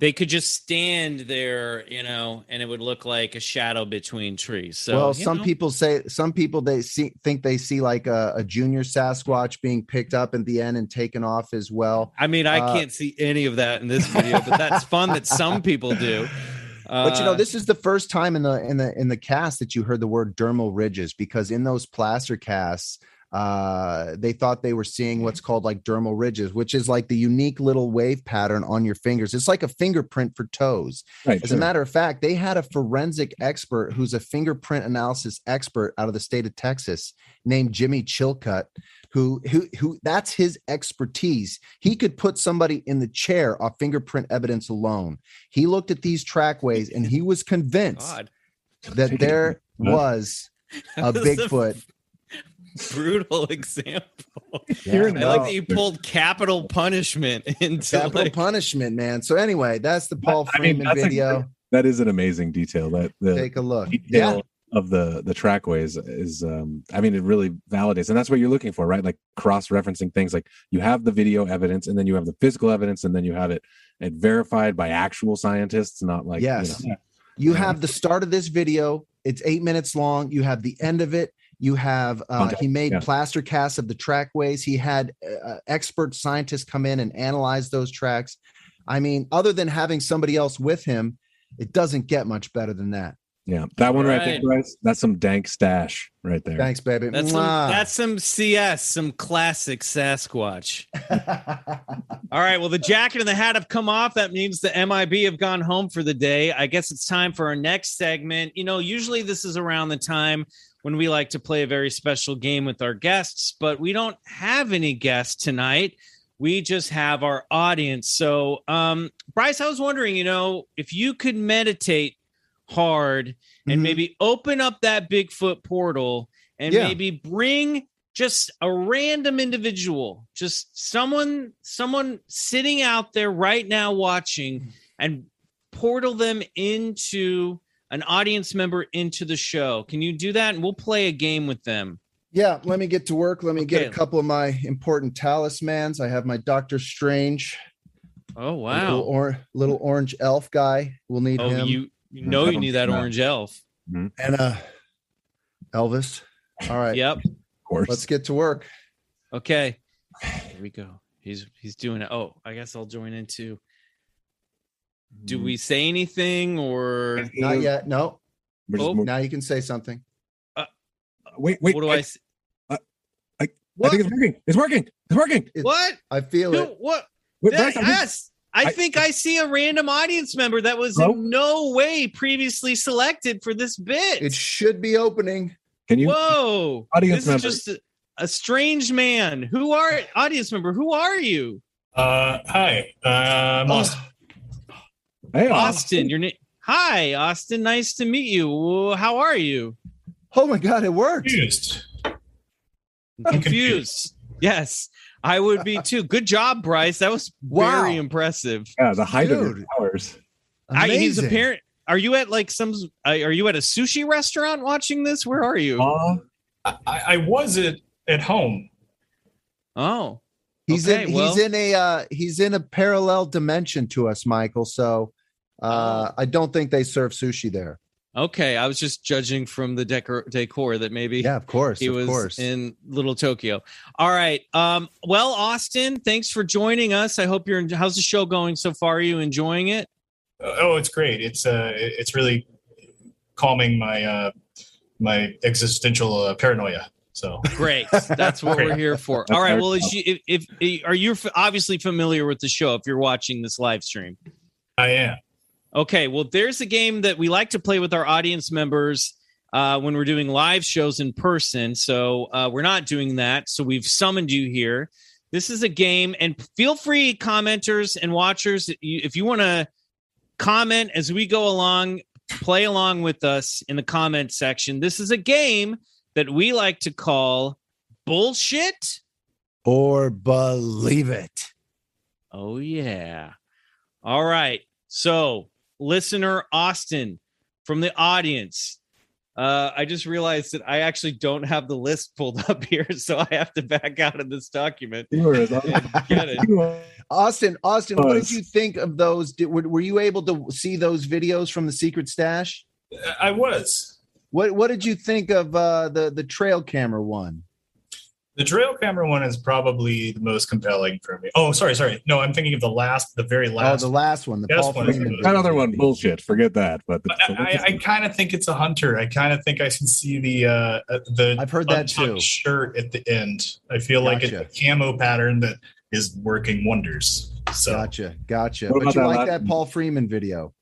they could just stand there, you know, and it would look like a shadow between trees. So, well, some know, people say some people they see think they see like a, a junior Sasquatch being picked up at the end and taken off as well. I mean, I uh, can't see any of that in this video, but that's fun that some people do. but you know, Uh, this is the first time in the in the in the cast that you heard the word dermal ridges because in those plaster casts, uh, they thought they were seeing what's called like dermal ridges, which is like the unique little wave pattern on your fingers. It's like a fingerprint for toes. Right. As sure. a matter of fact, they had a forensic expert who's a fingerprint analysis expert out of the state of Texas named Jimmy Chilcutt, who who who that's his expertise. He mm-hmm. could put somebody in the chair off fingerprint evidence alone. He looked at these trackways and he was convinced God, that there was a That was a Bigfoot. brutal example. Here I and like that you pulled capital punishment into Capital like, punishment, man. So anyway, that's the Paul I mean, Freeman that's a video. that is an amazing detail. That the Take a look. detail Yeah, of the the trackways is um i mean it really validates and that's what you're looking for right like cross referencing things like you have the video evidence and then you have the physical evidence and then you have it it verified by actual scientists not like you Yes. know, you have the start of this video. It's eight minutes long. You have the end of it. You have uh, he made yeah. plaster casts of the trackways. He had uh, expert scientists come in and analyze those tracks. I mean, other than having somebody else with him, it doesn't get much better than that. Yeah that one right, Right. there Bryce, that's some dank stash right there Thanks, baby. that's some, that's some CS, some classic Sasquatch. All right. Well, the jacket and the hat have come off. That means the MIB have gone home for the day. I guess it's time for our next segment. You know, usually this is around the time when we like to play a very special game with our guests, but we don't have any guests tonight. We just have our audience. So, um, Bryce, I was wondering, you know, if you could meditate hard and Mhm. maybe open up that Bigfoot portal and Yeah. maybe bring just a random individual, just someone, someone sitting out there right now watching and portal them into an audience member into the show. Can you do that? And we'll play a game with them. Yeah, let me get to work. Let me get a couple of my important talismans. I have my Doctor Strange, Oh little, wow! or, little orange elf guy. We'll need Oh, him. you you know you need that orange elf. Mm-hmm. and uh, Elvis. All right, Yep. of course let's get to work. Okay. Here we go. He's he's doing it. Oh, I guess I'll join in too. Do we mm-hmm. say anything or Not yet. No. Oh, Now you can say something. Uh, wait wait what do I, I, s- I What? think it's working it's working it's working It- what? I feel Who, it. what? Wait, That- Bryce, I'm just- yes. I, I- think I see a random audience member that was Hello? in no way previously selected for this bit. It should be opening. can you Whoa. Audience this member. is just a, a strange man. Who are audience member? Who are you? Uh, hi, uh, I'm Austin. hey Austin. Your name. Hi, Austin. Nice to meet you. How are you? Oh my god, it worked. Confused. confused. Yes, I would be too. Good job, Bryce. That was Wow. very impressive. yeah the height of your Dude. powers I, he's Amazing. a parent. Are you at like some? uh, Are you at a sushi restaurant watching this? Where are you? Aw, I, I was at, at home. Oh, He's Okay, in well- he's in a uh he's in a parallel dimension to us, Michael. So uh Oh. I don't think they serve sushi there. Okay. I was just judging from the decor decor that maybe Yeah, of course. he of was course. in Little Tokyo. All right. Um. Well, Austin, thanks for joining us. I hope you're. How's the show going so far? Are you enjoying it? Uh, oh, it's great. It's uh, it's really calming my uh, my existential uh, paranoia. So Great. That's what we're here for. All right. Well, is you, if, if, if are you f- obviously familiar with the show if you're watching this live stream? I am. Okay. Well, there's a game that we like to play with our audience members uh, when we're doing live shows in person. So uh, we're not doing that. So we've summoned you here. This is a game, and feel free, commenters and watchers, if you want to comment as we go along, play along with us in the comment section. This is a game that we like to call bullshit. or believe it. Oh, yeah. All right. So, listener Austin from the audience, Uh, I just realized that I actually don't have the list pulled up here, so I have to back out of this document. Get it. Austin, Austin, what did you think of those? Did, were, were you able to see those videos from the secret stash? I was. What What did you think of uh, the the trail camera one? The trail camera one is probably the most compelling for me. Oh, sorry, sorry. No, I'm thinking of the last, the very last. Oh, the last one, the Yes, Paul one is Freeman. good. that other one bullshit. Forget that. But the, I, I, I kind of think it's a hunter. I kind of think I can see the uh, uh, the. I've heard that too. Shirt at the end. I feel like it's a camo pattern that is working wonders. So Gotcha, gotcha. But you that like last that? Paul Freeman video?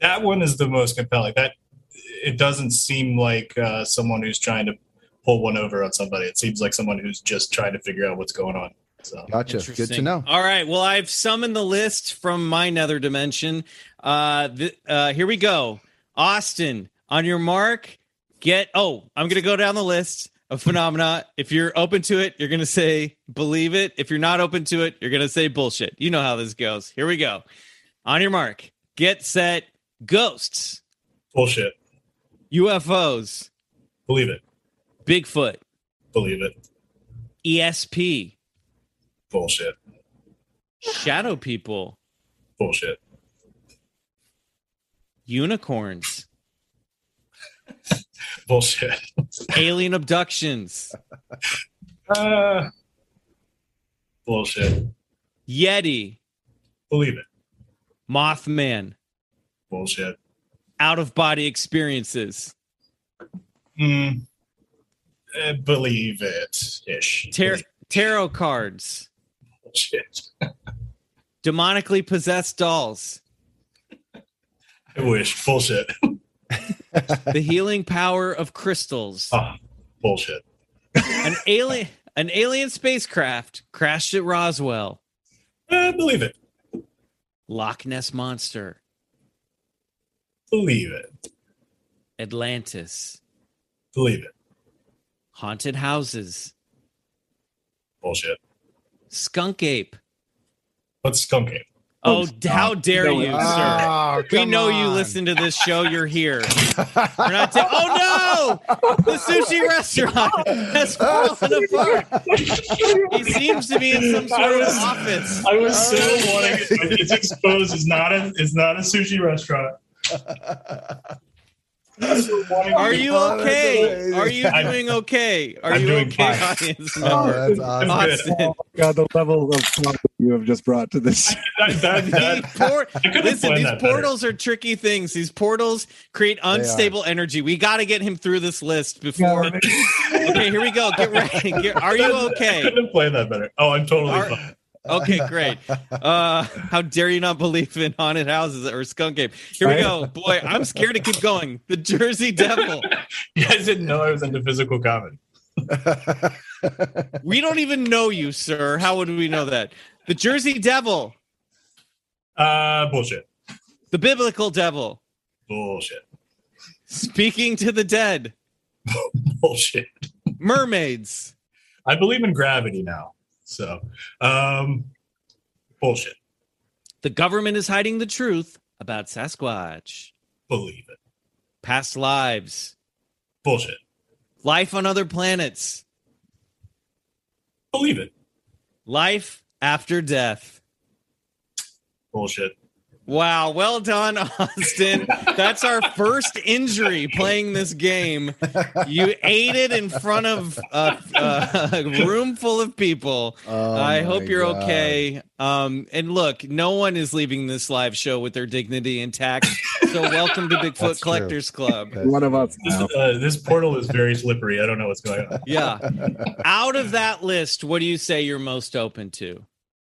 that one is the most compelling. That it doesn't seem like uh, someone who's trying to pull one over on somebody. It seems like someone who's just trying to figure out what's going on. So Gotcha. Good to know. All right. Well, I've summoned the list from my nether dimension. Uh, th- uh, here we go. Austin, on your mark, get. Oh, I'm going to go down the list of phenomena. If you're open to it, you're going to say believe it. If you're not open to it, you're going to say bullshit. You know how this goes. Here we go. On your mark, get set, ghosts, bullshit. UFOs, Believe it. Bigfoot, Believe it. ESP, Bullshit. shadow people, Bullshit. unicorns, Bullshit. alien abductions. Uh, bullshit. Yeti, Believe it. Mothman, Bullshit. out of body experiences, Mm, eh, believe it. Ish. tar- tarot cards, Bullshit. demonically possessed dolls, I wish. Bullshit. the healing power of crystals, Oh, bullshit. an alien an alien spacecraft crashed at Roswell, Eh, believe it. Loch Ness monster, Believe it. Atlantis, Believe it. Haunted houses, Bullshit. skunk ape. What's skunk ape? Oh, stop. how dare No, you, sir? Oh, We come know you listen to this show. You're here. We're not ta- oh no! The sushi restaurant has fallen apart. He seems to be in some sort of office. I was so oh, wanting it. It's exposed. It's not a. It's not a sushi restaurant. Are you Oh, okay? Are you doing okay? Are I'm you okay, fine. audience Oh, member? that's awesome. Austin, Oh God, the level of you have just brought to this. That, that, these that, por- listen, these that better. portals are tricky things. These portals create unstable energy. We got to get him through this list before. okay, here we go. Get ready. Get- are you okay? I couldn't play that better. Oh, I'm totally Are- fine. Okay, great. Uh, how dare you not believe in haunted houses or skunk ape? Here we go. Boy, I'm scared to keep going. The Jersey Devil. You guys didn't know I was into physical comedy. We don't even know you, sir. How would we know that? The Jersey Devil. Uh, bullshit. The biblical devil. Bullshit. Speaking to the dead. Bullshit. Mermaids. I believe in gravity now. So, um, bullshit. The government is hiding the truth about Sasquatch. Believe it. Past lives. Bullshit. Life on other planets. Believe it. Life after death. Bullshit. Wow, well done, Austin. That's our first injury playing this game. You ate it in front of a, a room full of people. Oh, I hope you're God. okay. Um, and look, no one is leaving this live show with their dignity intact. So welcome to Bigfoot That's true. Collectors Club. One of us This, uh, this portal is very slippery. I don't know what's going on. Yeah. Out of that list, what do you say you're most open to?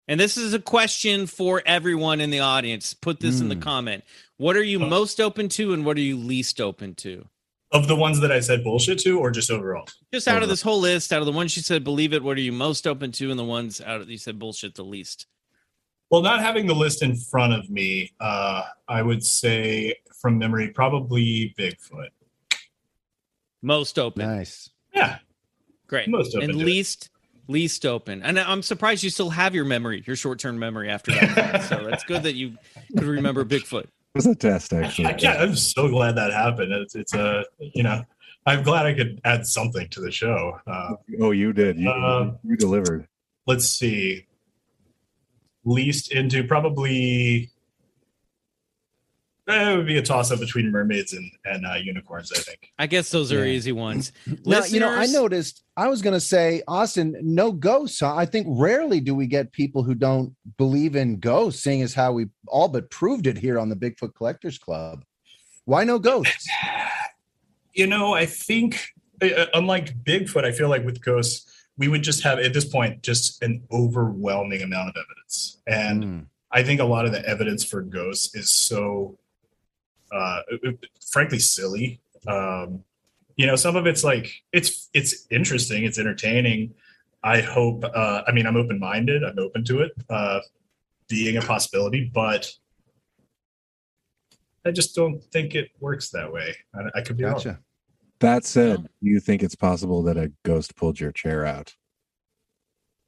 And this is a question for everyone in the audience. Put this in the Hmm. comment. What are you most open to and what are you least open to? Of the ones that I said bullshit to, or just overall? Just out of this whole list, out of the ones you said believe it, what are you most open to and the ones out of you said bullshit the least? Well, not having the list in front of me, uh, I would say from memory, probably Bigfoot. Most open. Nice. Yeah. Great. Most open and to it. least least open. And I'm surprised you still have your memory, your short-term memory after that. so that's good that you could remember Bigfoot. It was a test, actually. I, yeah, I'm so glad that happened. It's, it's a, you know, I'm glad I could add something to the show. Uh, Oh, you did. You, Uh, you delivered. let's see. Least into probably it would be a toss up between mermaids and and uh, unicorns. I think. I guess those are Yeah. easy ones. Now, you know, I noticed. I was going to say, Austin, no ghosts. Huh? I think rarely do we get people who don't believe in ghosts, seeing as how we all but proved it here on the Bigfoot Collectors Club. Why no ghosts? You know, I think uh, unlike Bigfoot, I feel like with ghosts, we would just have at this point just an overwhelming amount of evidence, and Mm. I think a lot of the evidence for ghosts is so, uh, frankly, silly. Um, you know, some of it's like it's it's interesting, it's entertaining. I hope. Uh, I mean, I'm open minded. I'm open to it uh, being a possibility, but I just don't think it works that way. I, I could be wrong. That said, do you think it's possible that a ghost pulled your chair out?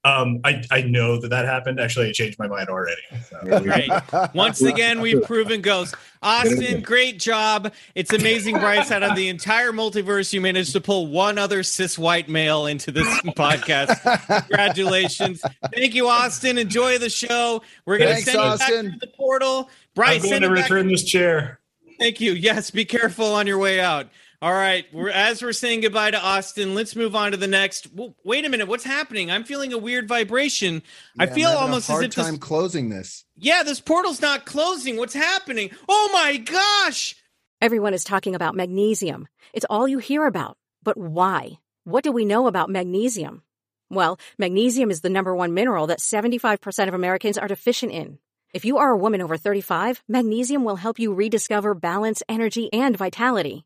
Um, I I know that that happened. Actually, I changed my mind already. So. Great. Once again, we've proven ghosts. Austin, great job. It's amazing, Bryce. Out of the entire multiverse, you managed to pull one other cis white male into this podcast. Congratulations. Thank you, Austin. Enjoy the show. We're going to send you Austin. back to the portal. Bryce, I'm Bryce, going send to it back return this chair. Thank you. Yes, be careful on your way out. All right. We're as we're saying goodbye to Austin. Let's move on to the next. Well, wait a minute. What's happening? I'm feeling a weird vibration. I Yeah, I'm feel a almost as hard if this, time closing this. yeah, this portal's not closing. What's happening? Oh my gosh! Everyone is talking about magnesium. It's all you hear about. But why? What do we know about magnesium? Well, magnesium is the number one mineral that 75% of Americans are deficient in. If you are a woman over 35, magnesium will help you rediscover balance, energy, and vitality.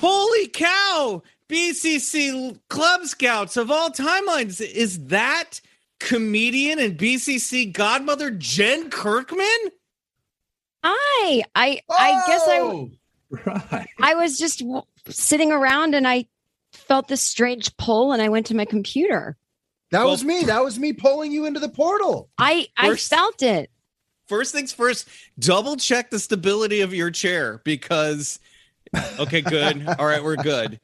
Holy cow! BCC Club Scouts of all timelines. Is that comedian and BCC godmother Jen Kirkman? Hi. I I guess I Oh! Right. I was just w- sitting around and I felt this strange pull and I went to my computer. That Well- was me. That was me pulling you into the portal. I I felt it. First things first, double check the stability of your chair because. Okay, good. All right, we're good.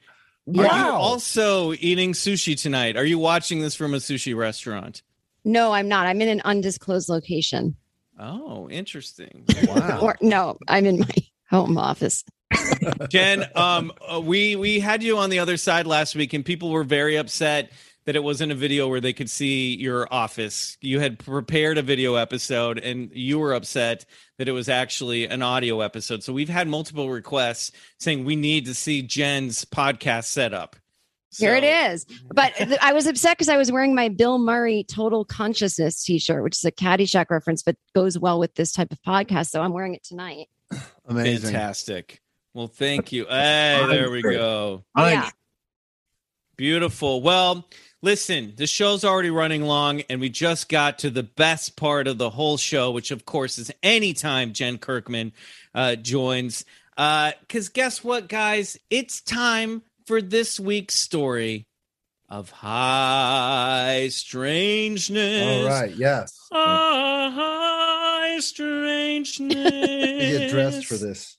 Wow. Are you also eating sushi tonight? Are you watching this from a sushi restaurant? No, I'm not. I'm in an undisclosed location. Oh, interesting. Wow. Or no, I'm in my home office. Jen, um, uh, we we had you on the other side last week, and people were very upset that it wasn't a video where they could see your office. You had prepared a video episode, and you were upset that it was actually an audio episode. So we've had multiple requests saying we need to see Jen's podcast setup. Here it is. But th- I was upset because I was wearing my Bill Murray Total Consciousness t-shirt, which is a Caddyshack reference, but goes well with this type of podcast. So I'm wearing it tonight. Amazing. Fantastic. Well, thank you. Hey, there we go. Yeah. Beautiful. Well, listen, the show's already running long, and we just got to the best part of the whole show, which, of course, is anytime Jen Kirkman uh, joins. Because guess what, guys? It's time for this week's story of high strangeness. All right. Yes. High strangeness. Get dressed for this.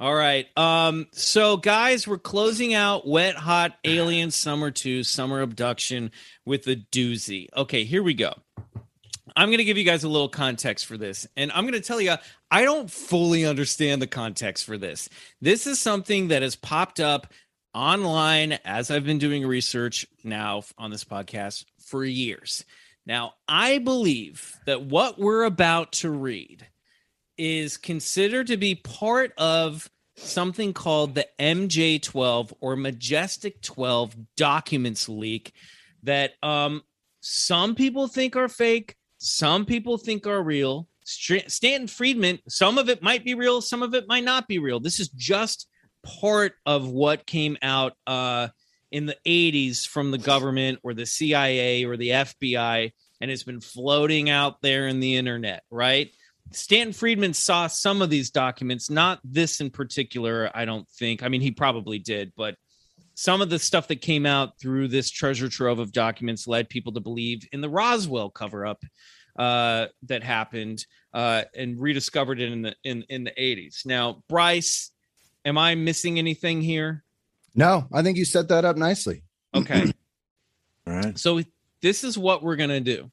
All right. Um, so guys, we're closing out Wet Hot Alien Summer 2 Summer Abduction with a doozy. Okay, here we go. I'm going to give you guys a little context for this. And I'm going to tell you, I don't fully understand the context for this. This is something that has popped up online as I've been doing research now on this podcast for years. Now, I believe that what we're about to read is considered to be part of something called the MJ12 or Majestic 12 documents leak that um, some people think are fake, some people think are real. Stanton Friedman, some of it might be real, some of it might not be real. This is just part of what came out uh, in the 80s from the government or the CIA or the FBI, and it's been floating out there in the internet, right? Stanton Friedman saw some of these documents, not this in particular, I don't think. I mean, he probably did, but some of the stuff that came out through this treasure trove of documents led people to believe in the Roswell cover up uh, that happened uh, and rediscovered it in the in, in the 80s. Now, Bryce, am I missing anything here? No, I think you set that up nicely. Okay. All right. So this is what we're going to do.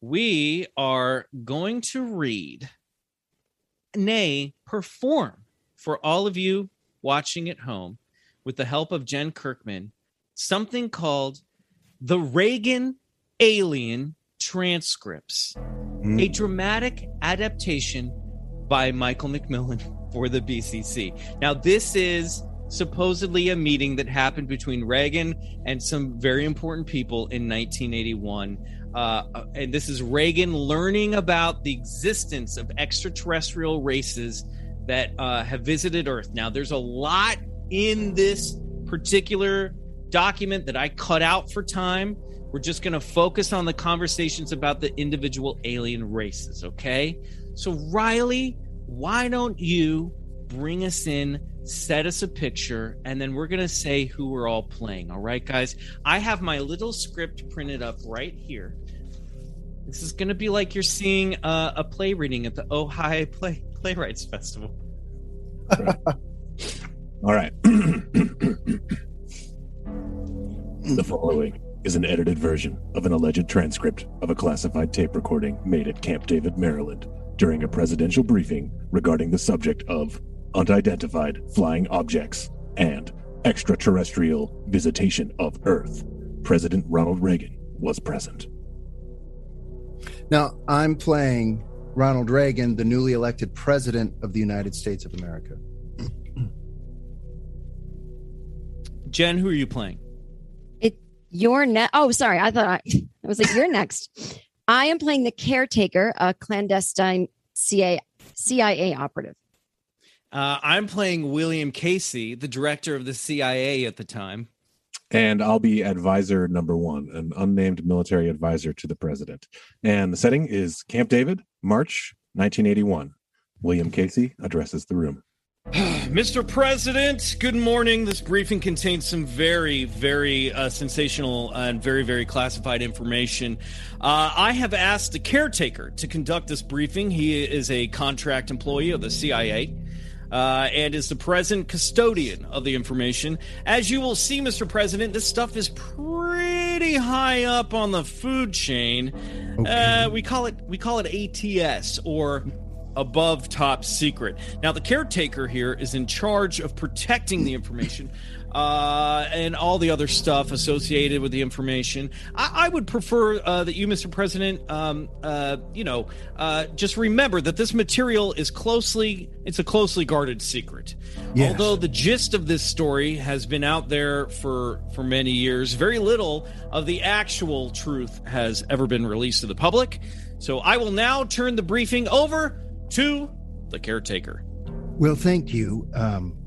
We are going to read, nay, perform for all of you watching at home with the help of Jen Kirkman something called the Reagan Alien Transcripts, Hmm. a dramatic adaptation by Michael McMillian for the BCC. Now, this is supposedly a meeting that happened between Reagan and some very important people in 1981. Uh, and this is Reagan learning about the existence of extraterrestrial races that uh, have visited Earth. Now, there's a lot in this particular document that I cut out for time. We're just going to focus on the conversations about the individual alien races, okay? So, Riley, why don't you bring us in, set us a picture, and then we're going to say who we're all playing, all right, guys? I have my little script printed up right here. This is going to be like you're seeing a play reading at the Ohio Play Playwrights Festival. All right. the following is an edited version of an alleged transcript of a classified tape recording made at Camp David, Maryland, during a presidential briefing regarding the subject of unidentified flying objects and extraterrestrial visitation of Earth. President Ronald Reagan was present. Now, I'm playing Ronald Reagan, the newly elected president of the United States of America. Jen, who are you playing? It you're next. Oh, sorry. I thought I, I was like, you're next. I am playing the caretaker, a clandestine CIA, CIA operative. Uh, I'm playing William Casey, the director of the CIA at the time. And I'll be advisor number one, an unnamed military advisor to the president. And the setting is Camp David, March 1981. William Casey addresses the room. Mr. President, good morning. This briefing contains some very, very uh, sensational and very, very classified information. Uh, I have asked the caretaker to conduct this briefing. He is a contract employee of the CIA. Uh, and is the present custodian of the information. As you will see, Mr. President, this stuff is pretty high up on the food chain. Uh, we call it we call it ATS or above top secret. Now, the caretaker here is in charge of protecting the information uh, and all the other stuff associated with the information. I, I would prefer uh, that you, Mr. President, um, uh, you know, uh, just remember that this material is closely it's a closely guarded secret. Yes. Although the gist of this story has been out there for for many years, very little of the actual truth has ever been released to the public. So I will now turn the briefing over to the caretaker. Well, thank you. Um,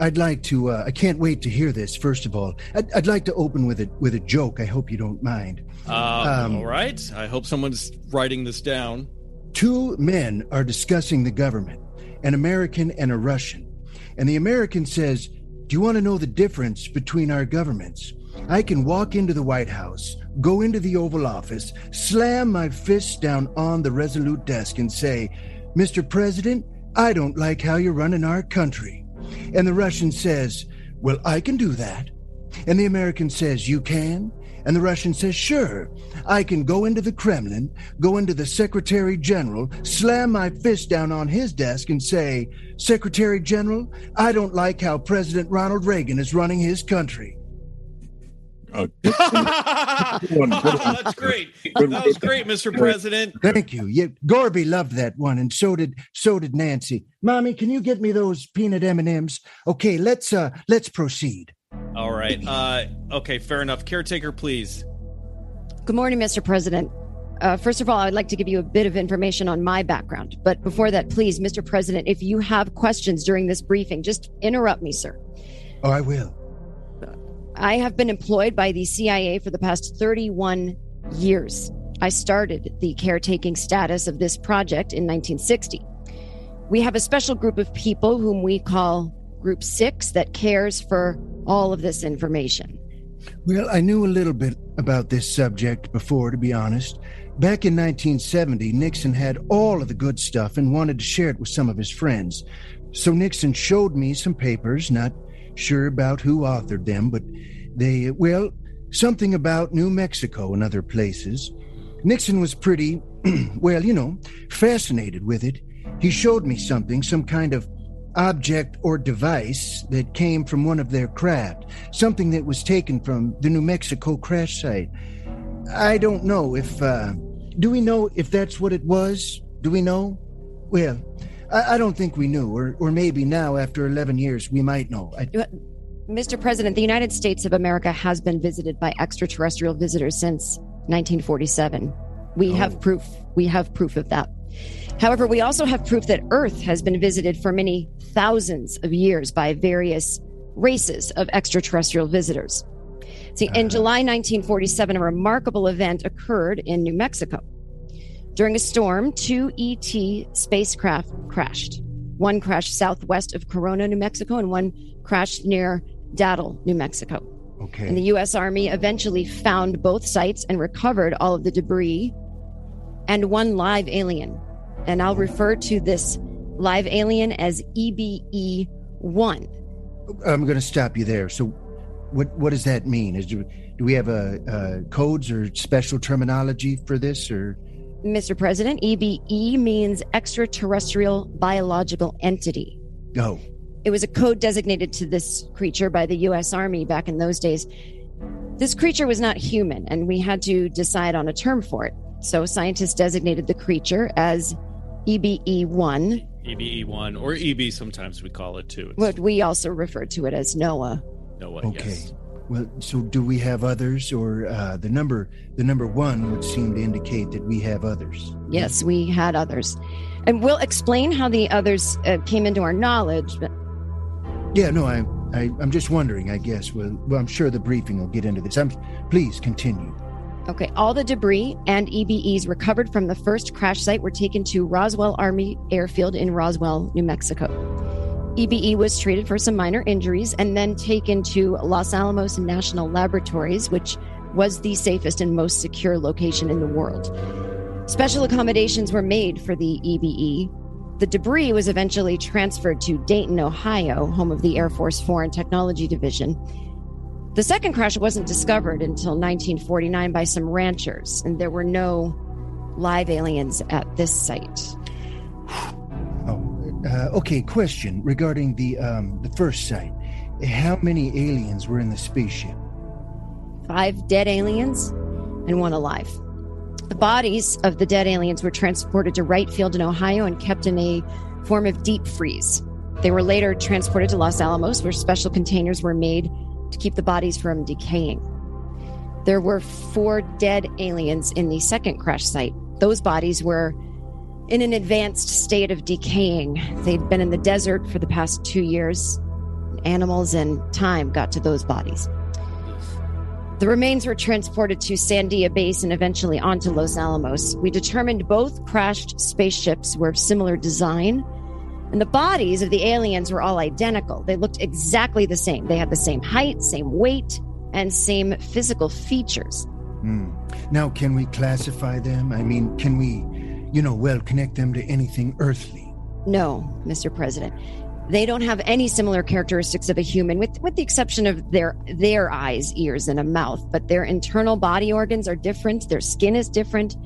I'd like to. Uh, I can't wait to hear this. First of all, I'd, I'd like to open with a with a joke. I hope you don't mind. Uh, Um, all right. I hope someone's writing this down. Two men are discussing the government, an American and a Russian. And the American says, Do you want to know the difference between our governments? I can walk into the White House, go into the Oval Office, slam my fist down on the Resolute desk, and say, Mr. President, I don't like how you're running our country. And the Russian says, Well, I can do that. And the American says, You can? And the Russian says, Sure, I can go into the Kremlin, go into the Secretary General, slam my fist down on his desk, and say, Secretary General, I don't like how President Ronald Reagan is running his country. Oh, That's great. That was great, Mr. President. Thank you. Yeah, Gorby loved that one, and so did so did Nancy. Mommy, can you get me those peanut M and M's? Okay, let's uh let's proceed. All right. Uh, okay, fair enough. Caretaker, please. Good morning, Mr. President. Uh, first of all, I'd like to give you a bit of information on my background. But before that, please, Mr. President, if you have questions during this briefing, just interrupt me, sir. Oh, I will. I have been employed by the CIA for the past 31 years. I started the caretaking status of this project in 1960. We have a special group of people whom we call Group Six that cares for all of this information. Well, I knew a little bit about this subject before, to be honest. Back in 1970, Nixon had all of the good stuff and wanted to share it with some of his friends. So Nixon showed me some papers, not sure about who authored them, but they, well, something about New Mexico and other places. Nixon was pretty, well, you know, fascinated with it. He showed me something, some kind of object or device that came from one of their craft, something that was taken from the New Mexico crash site. I don't know if, uh, do we know if that's what it was? Do we know? Well, I, I don't think we knew, or, or maybe now, after 11 years, we might know. I, Mr. President, the United States of America has been visited by extraterrestrial visitors since 1947. We oh. have proof. We have proof of that. However, we also have proof that Earth has been visited for many thousands of years by various races of extraterrestrial visitors. See, in uh-huh. July 1947, a remarkable event occurred in New Mexico. During a storm, two ET spacecraft crashed. One crashed southwest of Corona, New Mexico, and one crashed near Datil, New Mexico. okay. And the U.S. Army eventually found both sites and recovered all of the debris and one live alien. And I'll refer to this live alien as EBE 1. I'm going to stop you there. So, what what does that mean? Is do, do we have a, uh codes or special terminology for this, or Mr. President, EBE means extraterrestrial biological entity. oh, It was a code designated to this creature by the U.S. Army back in those days. This creature was not human, and we had to decide on a term for it. So scientists designated the creature as E EBE 1, EBE1 or EB sometimes we call it too. It's what we also refer to it as NOAA. no way. okay. Yes. Well, so do we have others, or uh, the number the number one would seem to indicate that we have others? Yes, we had others. And we'll explain how the others uh, came into our knowledge. But Yeah, no, I, I I'm just wondering. I guess. Well, well, I'm sure the briefing will get into this. I'm please continue. okay, all the debris and EBEs recovered from the first crash site were taken to Roswell Army Airfield in Roswell, New Mexico. EBE was treated for some minor injuries and then taken to Los Alamos National Laboratories, which was the safest and most secure location in the world. Special accommodations were made for the EBE. The debris was eventually transferred to Dayton, Ohio, home of the Air Force Foreign Technology Division. The second crash wasn't discovered until 1949 by some ranchers, and there were no live aliens at this site. Uh, okay. Question regarding the um the first site. How many aliens were in the spaceship? Five dead aliens and one alive. The bodies of the dead aliens were transported to Wright Field in Ohio and kept in a form of deep freeze. They were later transported to Los Alamos, where special containers were made to keep the bodies from decaying. There were four dead aliens in the second crash site. Those bodies were in an advanced state of decaying. They'd been in the desert for the past two years. Animals and time got to those bodies. The remains were transported to Sandia Base and eventually onto Los Alamos. We determined both crashed spaceships were of similar design, and the bodies of the aliens were all identical. They looked exactly the same. They had the same height, same weight, and same physical features. Hmm. Now, can we classify them? I mean, can we, you know, well, connect them to anything earthly? No, Mr. President. They don't have any similar characteristics of a human, with, with the exception of their their eyes, ears, and a mouth. But their internal body organs are different. Their skin is different.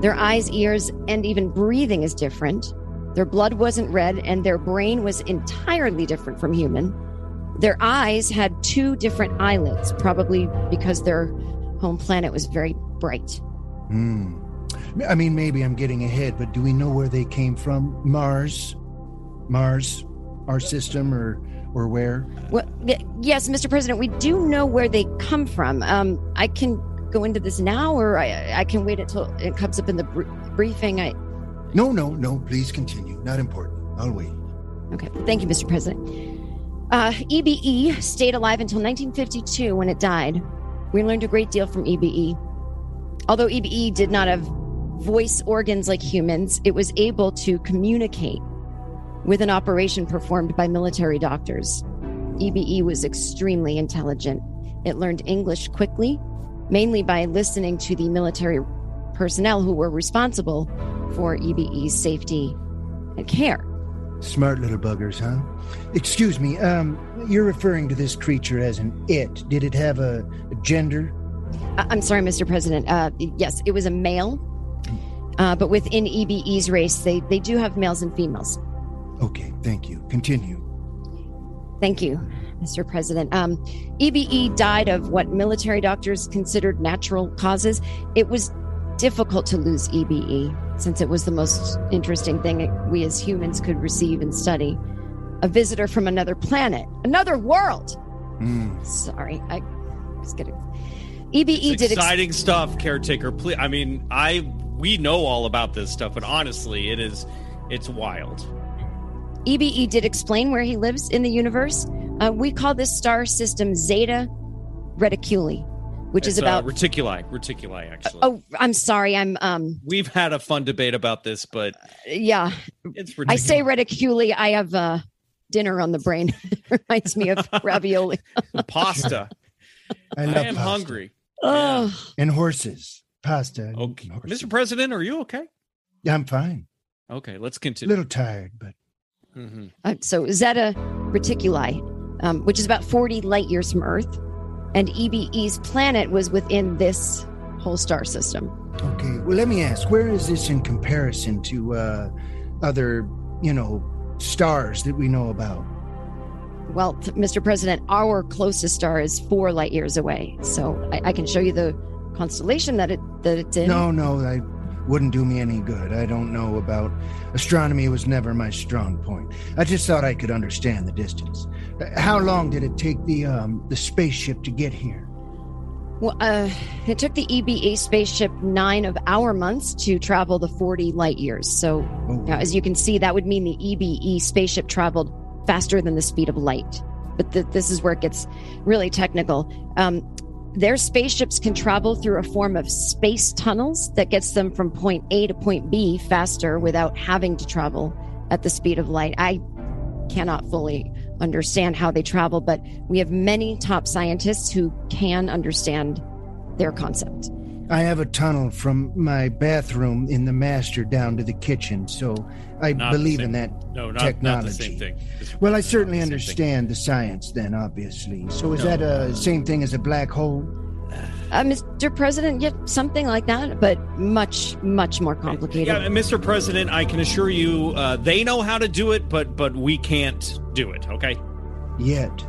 Their eyes, ears, and even breathing is different. Their blood wasn't red, and their brain was entirely different from human. Their eyes had two different eyelids, probably because their home planet was very bright. Hmm. I mean, maybe I'm getting ahead, but do we know where they came from? Mars? Mars? Our system or or where? Well, y- yes, Mr. President, we do know where they come from. Um, I can go into this now, or I, I can wait until it comes up in the br- briefing. I No, no, no. Please continue. Not important. I'll wait. okay. Thank you, Mr. President. Uh, EBE stayed alive until 1952 when it died. We learned a great deal from EBE. Although EBE did not have voice organs like humans, it was able to communicate with an operation performed by military doctors. EBE was extremely intelligent. It learned English quickly, mainly by listening to the military personnel who were responsible for EBE's safety and care. Smart little buggers, huh? Excuse me. Um, you're referring to this creature as an it. Did it have a, a gender? I- I'm sorry, Mr. President. Uh, yes, it was a male, uh, but within EBE's race, they, they do have males and females. Okay, thank you. Continue. Thank you, Mr. President. Um, EBE died of what military doctors considered natural causes. It was difficult to lose EBE since it was the most interesting thing we as humans could receive and study. A visitor from another planet, another world. Hmm. Sorry, I was getting. EBE It's did ex- exciting stuff, caretaker. Please, I mean, I we know all about this stuff, but honestly, it is it's wild. EBE did explain where he lives in the universe. Uh, we call this star system Zeta Reticuli, which is about. uh, reticuli, reticuli. Actually, oh, I'm sorry. I'm um. we've had a fun debate about this, but Yeah, it's I say reticuli. I have uh, dinner on the brain. Reminds me of ravioli. pasta. I I am pasta. hungry. Oh, And horses. Pasta. Okay, Mr. President, are you okay? Yeah, I'm fine. Okay, let's continue. A continue. little tired, but Mhm. uh, so Zeta Reticuli, um, which is about 40 light years from Earth, and EBE's planet was within this whole star system. okay. Well, let me ask, where is this in comparison to uh, other, you know, stars that we know about? Well, Mr. President, our closest star is four light years away. So I, I can show you the constellation that it that it's in. No, no, I wouldn't do me any good. I don't know about astronomy was never my strong point. I just thought I could understand the distance. How long did it take the um the spaceship to get here? Well, uh, it took the EBE spaceship nine of our months to travel the 40 light years. So, Oh, now, as you can see, that would mean the EBE spaceship traveled faster than the speed of light. But th- this is where it gets really technical. Um, their spaceships can travel through a form of space tunnels that gets them from point A to point B faster without having to travel at the speed of light. I cannot fully understand how they travel, but we have many top scientists who can understand their concept. I have a tunnel from my bathroom in the master down to the kitchen, so I Not believe in that No, not, not technology. the same thing. Well, I certainly the same thing. understand the science then, obviously. So is No. that a same thing as a black hole? Uh, Mr. President, yeah, something like that, but much, much more complicated. Yeah, Mr. President, I can assure you, uh, they know how to do it, but but we can't do it. Okay. Yet.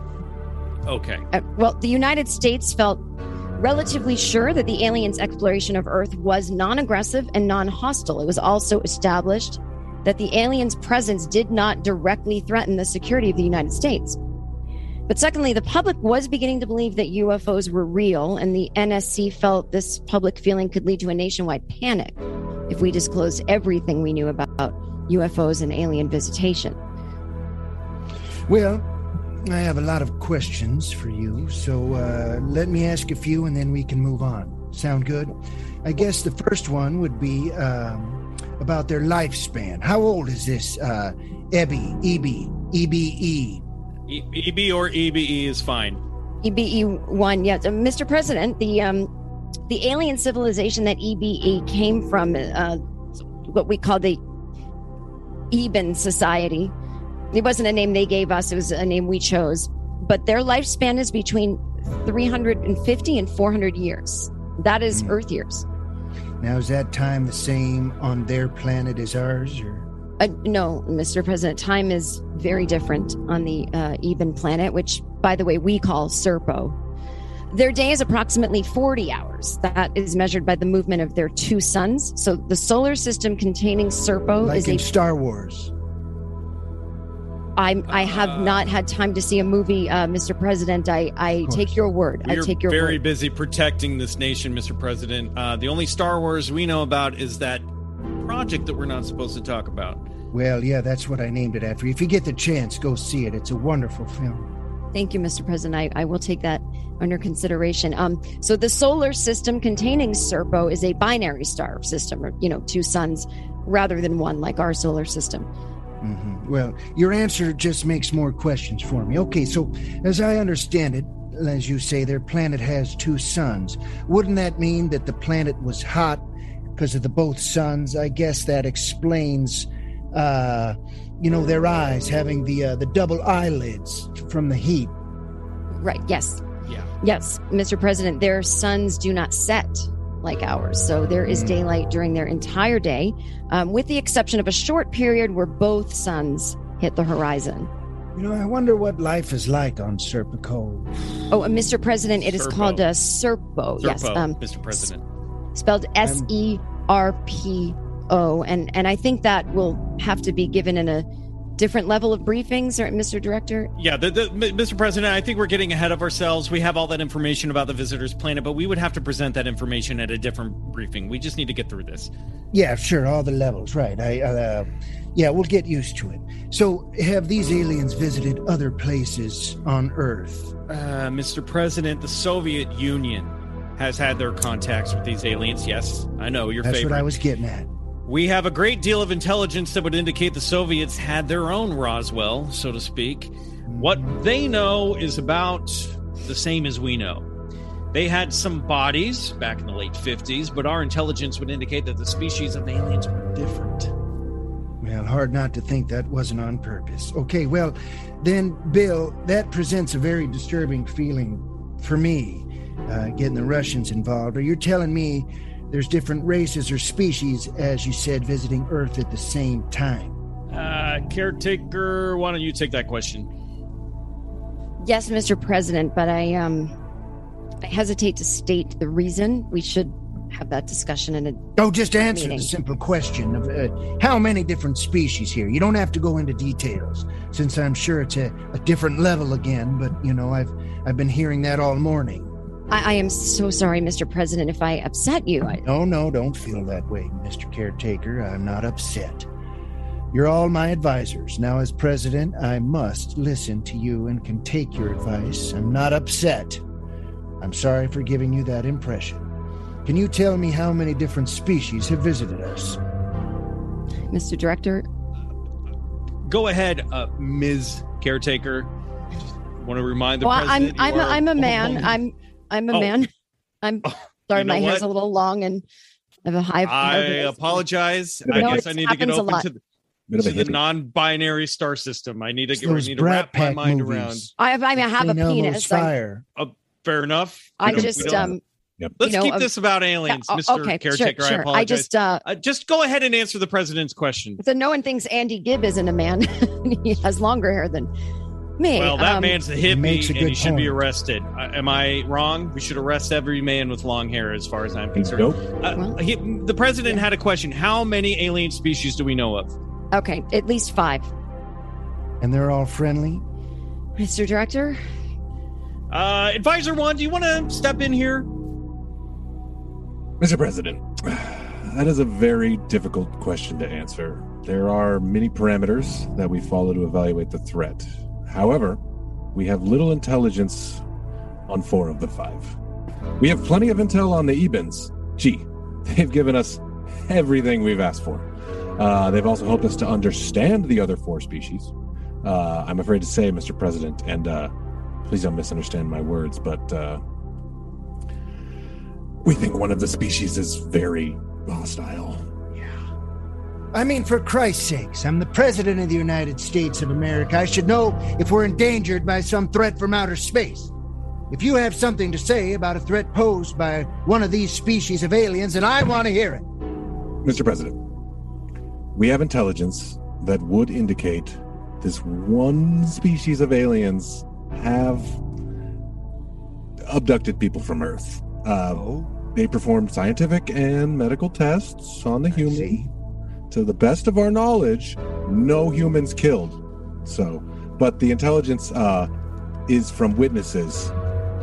Okay. Uh, well, the United States felt relatively sure that the aliens' exploration of Earth was non aggressive and non hostile. It was also established that the aliens' presence did not directly threaten the security of the United States. But secondly, the public was beginning to believe that UFOs were real, and the NSC felt this public feeling could lead to a nationwide panic if we disclosed everything we knew about UFOs and alien visitation. Well, I have a lot of questions for you, so uh, let me ask a few and then we can move on. Sound good? I guess the first one would be um, about their lifespan. How old is this uh, Ebby, EB, EBE? E- EB or EBE is fine. EBE one, yes, uh, Mr. President. The um, the alien civilization that EBE came from, uh, what we call the Eben Society. It wasn't a name they gave us; it was a name we chose. But their lifespan is between 350 and 400 years. That is Hmm. Earth years. Now, is that time the same on their planet as ours? Or Uh, no, Mr. President, time is very different on the uh, Eben planet, which, by the way, we call Serpo. Their day is approximately 40 hours. That is measured by the movement of their two suns. So the solar system containing Serpo like is in a. Star Wars? I, I have not had time to see a movie, uh, Mr. President. I, I take your word. I We're take your very word. busy protecting this nation, Mr. President. Uh, the only Star Wars we know about is that project that we're not supposed to talk about. Well, yeah, that's what I named it after. If you get the chance, go see it. It's a wonderful film. Thank you, Mr. President. I, I will take that under consideration. Um, so the solar system containing Serpo is a binary star system, or you know, two suns rather than one, like our solar system. Hmm Well, your answer just makes more questions for me. Okay, so as I understand it, as you say, their planet has two suns. Wouldn't that mean that the planet was hot because of the both suns? I guess that explains, uh, you know, their eyes having the uh, the double eyelids from the heat. Right? Yes. Yeah. Yes, Mr. President. Their suns do not set like ours, so there is daylight during their entire day, um, with the exception of a short period where both suns hit the horizon. You know, I wonder what life is like on Serpico. Oh, uh, Mr. President, it is Serpo. called a Serpo. Yes. Um, Mr. President. spelled S E R P O, and and I think that will have to be given in a different level of briefings, or Mr. Director. Yeah, the, the, Mr. President, I think we're getting ahead of ourselves. We have all that information about the visitors' planet, but we would have to present that information at a different briefing. We just need to get through this. Yeah, sure, all the levels, right? I, uh, yeah, we'll get used to it. So, have these aliens visited other places on Earth? Uh, Mr. President, the Soviet Union has had their contacts with these aliens. Yes, I know your That's favorite. what I was getting at. We have a great deal of intelligence that would indicate the Soviets had their own Roswell, so to speak. What they know is about the same as we know. They had some bodies back in the late 50s, but our intelligence would indicate that the species of aliens were different. Well, hard not to think that wasn't on purpose. Okay, well, then, Bill, that presents a very disturbing feeling for me, uh, getting the Russians involved. Are you telling me there's different races or species, as you said, visiting Earth at the same time? Uh, caretaker, why don't you take that question? Yes, Mr. President, but I um I hesitate to state the reason. We should have that discussion in a Oh, just answer meeting. the simple question of uh, how many different species here. You don't have to go into details, since I'm sure it's a, a different level again. But you know, I've I've been hearing that all morning. I, I am so sorry, Mr. President, if I upset you. I, No, no, don't feel that way, Mr. Caretaker. I'm not upset. You're all my advisors. Now, as president, I must listen to you and can take your advice. I'm not upset. I'm sorry for giving you that impression. Can you tell me how many different species have visited us? Mr. Director, Go ahead, uh, Ms. Caretaker. Just want to remind the well, I'm. I'm you a, are I'm a man. I'm I'm a Oh. man. I'm sorry, you know my hair's a little long and I have a high. I nervous- apologize. No, I No, guess it I need to get happens a open lot. to the, Bit of a to the non-binary star system. I need to get, I need to Brat wrap my mind movies. around. I have I, mean, I have a St. Elmo's penis. I, Fire. Fair enough. I We just um. Yep. Let's you know, keep um, this about aliens, oh, Mr. okay, Caretaker. Sure, I apologize. I just uh. Uh, just go ahead and answer the president's question. So no one thinks Andy Gibb isn't a man. he has longer hair than me. Well, that Um, man's a He makes hippie a and he should be arrested. Uh, am I wrong? We should arrest every man with long hair, as far as I'm concerned. Nope. Uh, Well- he, the president had a question. How many alien species do we know of? Okay, at least five. And they're all friendly? Mr. Director, Uh, Advisor one, do you want to step in here? Mr. President, that is a very difficult question to answer. There are many parameters that we follow to evaluate the threat. However, we have little intelligence on four of the five. We have plenty of intel on the Ebens. Gee, they've given us everything we've asked for. Uh, they've also helped us to understand the other four species. Uh, I'm afraid to say, Mr. President, and uh, please don't misunderstand my words, but uh, we think one of the species is very hostile. I mean, for Christ's sakes, I'm the President of the United States of America. I should know if we're endangered by some threat from outer space. If you have something to say about a threat posed by one of these species of aliens, then I want to hear it. Mr. President, we have intelligence that would indicate this one species of aliens have abducted people from Earth. Uh, Oh, They performed scientific and medical tests on the human. To the best of our knowledge, no humans killed. So, but the intelligence uh, is from witnesses.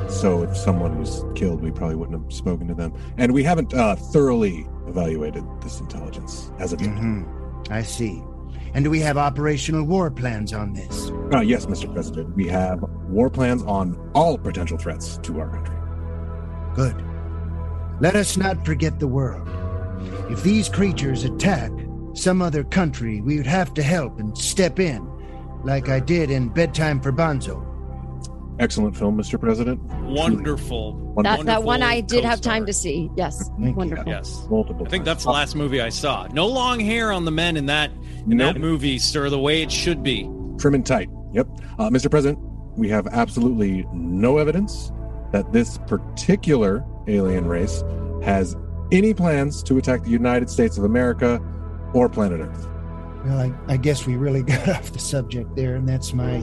So, if someone was killed, we probably wouldn't have spoken to them. And we haven't uh, thoroughly evaluated this intelligence as of yet. hmm I see. And do we have operational war plans on this? Uh, yes, Mr. President, we have war plans on all potential threats to our country. Good. Let us not forget the world. If these creatures attack some other country, we would have to help and step in, like I did in Bedtime for Bonzo. Excellent film, Mr. President. Wonderful. That, that one I did have co-star. time to see. Yes. Thank you. Wonderful. Yes. Multiple. I think that's the last movie I saw. No long hair on the men in that in Nope. that movie, sir. The way it should be. trim and tight. Yep. Uh, Mr. President, we have absolutely no evidence that this particular alien race has any plans to attack the United States of America or planet Earth. Well, I, I guess we really got off the subject there, and that's my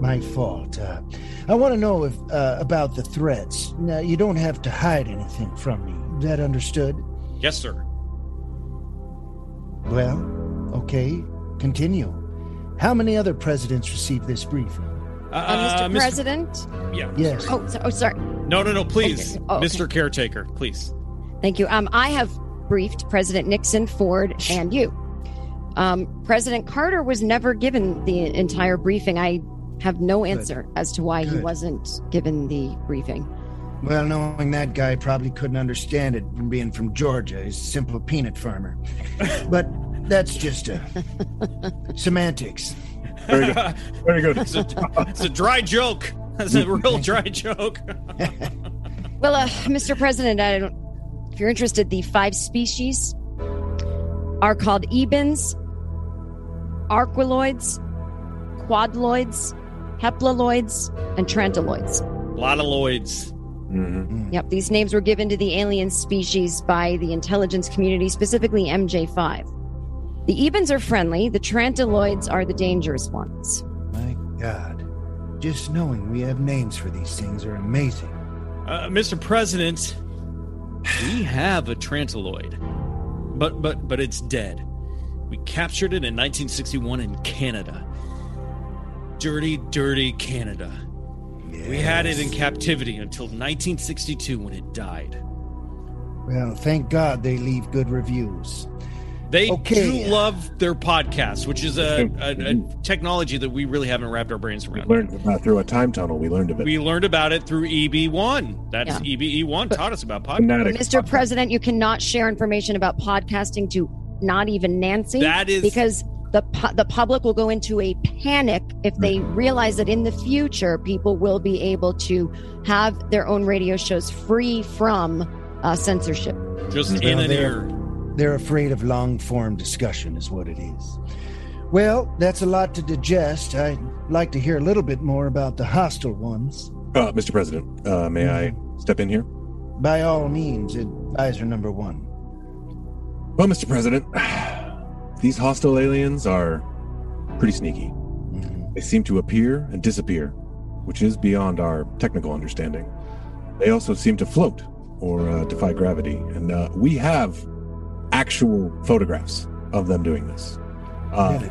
my fault. Uh, I want to know if uh, about the threats. Now, you don't have to hide anything from me. Is that understood? Yes, sir. Well, okay. Continue. How many other presidents received this briefing? Uh, Uh, Mr. President? Yeah. Yes. Oh, so, oh, sorry. No, no, no. Please, Okay. Oh, okay. Mr. Caretaker, please. Thank you. Um, I have briefed President Nixon, Ford, and you. Um, President Carter was never given the entire briefing. I have no answer as to why he wasn't given the briefing. Well, knowing that guy probably couldn't understand it from being from Georgia. He's a simple peanut farmer. but that's just a semantics. Very good. Very good. It's a, it's a dry joke. That's a real dry joke. Well, uh, Mr. President, I don't, if you're interested, the five species are called ebens, arquiloids, quadloids, heptaloids, and trantaloids. A lot of Lloyds. Mhm. Yep, these names were given to the alien species by the intelligence community, specifically MJ5. The ebens are friendly, the trantaloids are the dangerous ones. My God. Just knowing we have names for these things are amazing. Uh, Mr. President, we have a Trantaloid, but but but it's dead. We captured it in 1961 in Canada. Dirty, dirty Canada. We had it in captivity until 1962 when it died. Well, thank God they leave good reviews. They Okay. do love their podcast, which is a, a, a technology that we really haven't wrapped our brains We around. learned uh, through a time tunnel. We learned of it. We learned about it through EB1. That's Yeah. EBE1 taught us about podcasting. Fanatic. Mr. President, you cannot share information about podcasting to not even Nancy. That is- because the pu- the public will go into a panic if they realize that in the future people will be able to have their own radio shows free from uh, censorship. Just in an they're- ear. They're afraid of long form discussion, is what it is. Well, that's a lot to digest. I'd like to hear a little bit more about the hostile ones. Uh, Mr. President, uh, may I step in here? By all means, advisor number one. Well, Mr. President, these hostile aliens are pretty sneaky. Mhm. They seem to appear and disappear, which is beyond our technical understanding. They also seem to float or uh, defy gravity, and uh, we have actual photographs of them doing this. Uh, Really?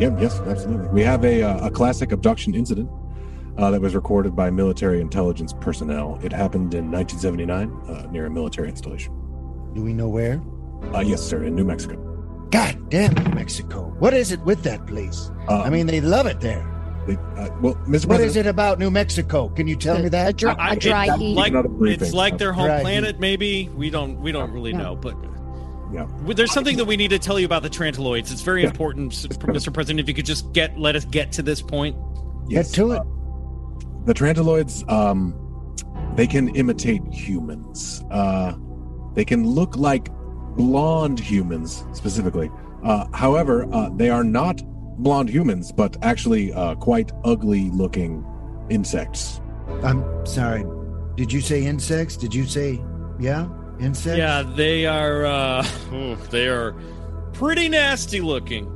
yeah, yes, absolutely. We have a, uh, a classic abduction incident uh, that was recorded by military intelligence personnel. It happened in 1979 uh, near a military installation. Do we know where? Uh, yes, sir, in New Mexico. God damn New Mexico. What is it with that place? Uh, I mean, they love it there. they- uh, well, Mr. What President, is it about New Mexico? Can you tell me A, that? dry, I- a dry it- heat. like it's like their home Right. planet. Maybe we don't we don't really Yeah. know, but Yeah. There's something that we need to tell you about the Trantaloids. It's very Yeah. important, Mr. President. If you could just get let us get to this point. Get to it. uh, the Trantaloids, um, they can imitate humans. Uh, they can look like blonde humans specifically. Uh, however, uh, they are not blonde humans, but actually uh, quite ugly looking insects. I'm sorry. Did you say insects? Did you say, yeah, insects? Yeah, they are. uh They are pretty nasty looking.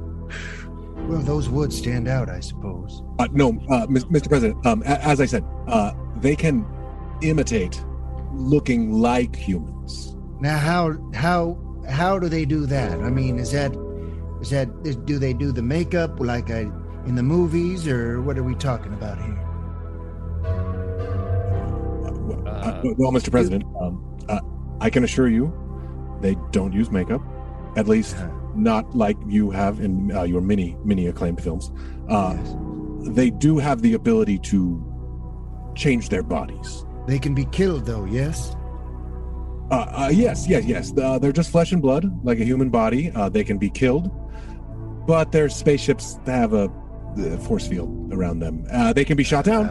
Well, those would stand out, I suppose. Uh, no, uh, Mr. President, um, a- as I said, uh, they can imitate looking like humans. Now, how how how do they do that? I mean, is that is that is, do they do the makeup like I, in the movies, or what are we talking about here? Uh, well, Mr. President, um, uh, I can assure you they don't use makeup, at least not like you have in uh, your many, many acclaimed films. Uh, They do have the ability to change their bodies. They can be killed, though. Yes. Uh, uh, yes, yes, yes. Uh, they're just flesh and blood, like a human body. Uh, they can be killed, but their spaceships have a, force field around them. Uh, they can be shot down,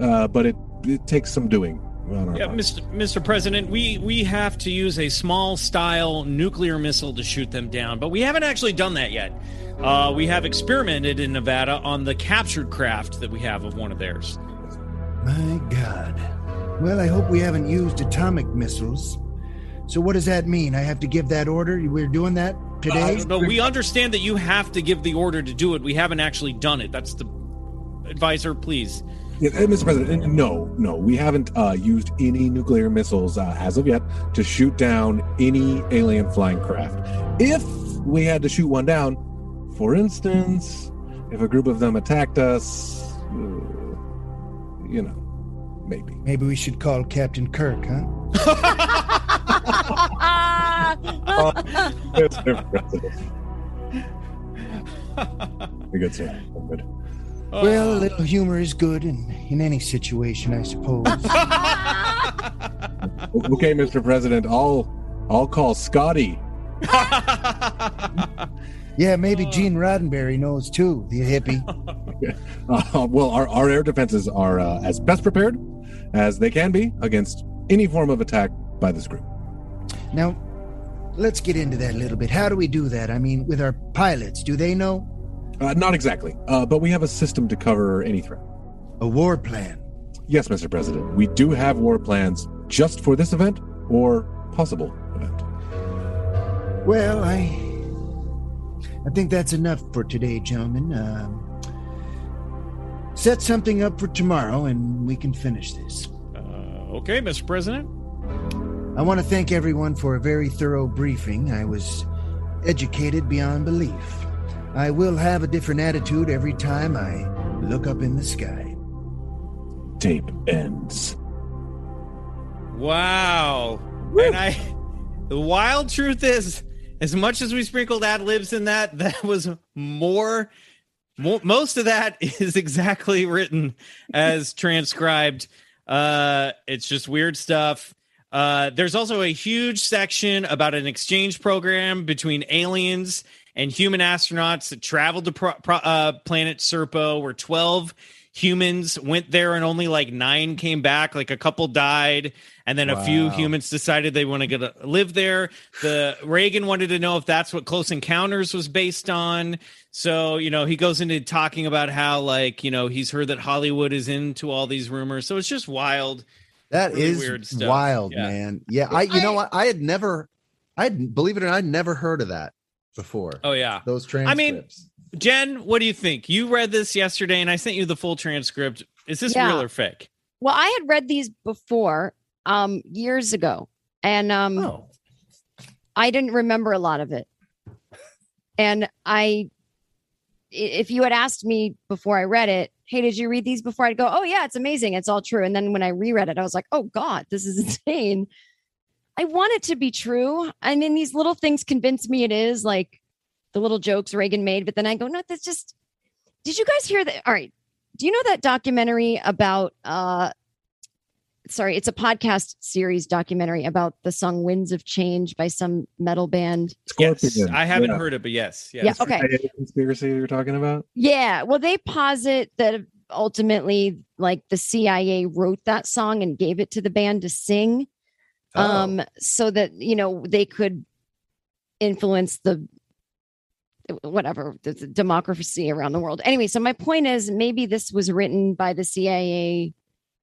uh, but it, it takes some doing. On our Yeah. Mr. Mr. President, we we have to use a small style nuclear missile to shoot them down, but we haven't actually done that yet. Uh, we have experimented in Nevada on the captured craft that we have of one of theirs. My God. Well, I hope we haven't used atomic missiles. So what does that mean? I have to give that order? We're doing that today? Uh, no, we understand that you have to give the order to do it. We haven't actually done it. That's the advisor, please. Yeah, Mr. President, no, no, we haven't uh, used any nuclear missiles uh, as of yet to shoot down any alien flying craft. If we had to shoot one down, for instance, if a group of them attacked us, uh, you know, maybe. Maybe we should call Captain Kirk, huh? Mr. President. Very good, sir. Good. Well, a little humor is good in, in any situation, I suppose. Okay, Mr. President, I'll I'll call Scotty. yeah, maybe Gene Roddenberry knows too, the hippie. Uh, well, our, our air defenses are uh, as best prepared as they can be against any form of attack by this group. Now, let's get into that a little bit. How do we do that? I mean, with our pilots, do they know? Uh, not exactly, uh, but we have a system to cover any threat. A war plan. Yes, Mr. President. We do have war plans just for this event or possible event. Well, I I think that's enough for today, gentlemen. Um, set something up for tomorrow and we can finish this. Uh, okay, Mr. President. I want to thank everyone for a very thorough briefing. I was educated beyond belief. I will have a different attitude every time I look up in the sky. Tape ends. Wow. And I, the wild truth is, as much as we sprinkled ad libs in that, that was more, more. Most of that is exactly written as transcribed. Uh, it's just weird stuff. Uh, there's also a huge section about an exchange program between aliens and human astronauts that traveled to pro- pro- uh, planet Serpo, where 12 humans went there and only like nine came back. Like a couple died, and then a few humans decided they want to get a, live there. The Reagan wanted to know if that's what Close Encounters was based on. So you know he goes into talking about how like you know he's heard that Hollywood is into all these rumors. So it's just wild. That Really is weird stuff. wild, Yeah. man. Yeah, I you know what? I had never I had believe it or not, I'd never heard of that before. Oh yeah, Those I transcripts. mean, Jen, what do you think? You read this yesterday, and I sent you the full transcript. Is this Yeah. real or fake? Well, I had read these before, um, years ago, and um, Oh. I didn't remember a lot of it. And I, i- if you had asked me before I read it, hey, did you read these before? I'd go, oh yeah, it's amazing, it's all true. And then when I reread it, I was like, oh god, this is insane. I want it to be true. I mean, these little things convince me it is, like the little jokes Reagan made. But then I go, no, that's just. Did you guys hear that? All right. Do you know that documentary about uh sorry, it's a podcast series documentary about the song Winds of Change by some metal band. Yes, I haven't yeah. heard it, but yes, yes. Yeah, okay. Is conspiracy you're talking about? Yeah, well they posit that ultimately like the CIA wrote that song and gave it to the band to sing Oh. um so that you know they could influence the whatever the, the democracy around the world anyway so my point is maybe this was written by the cia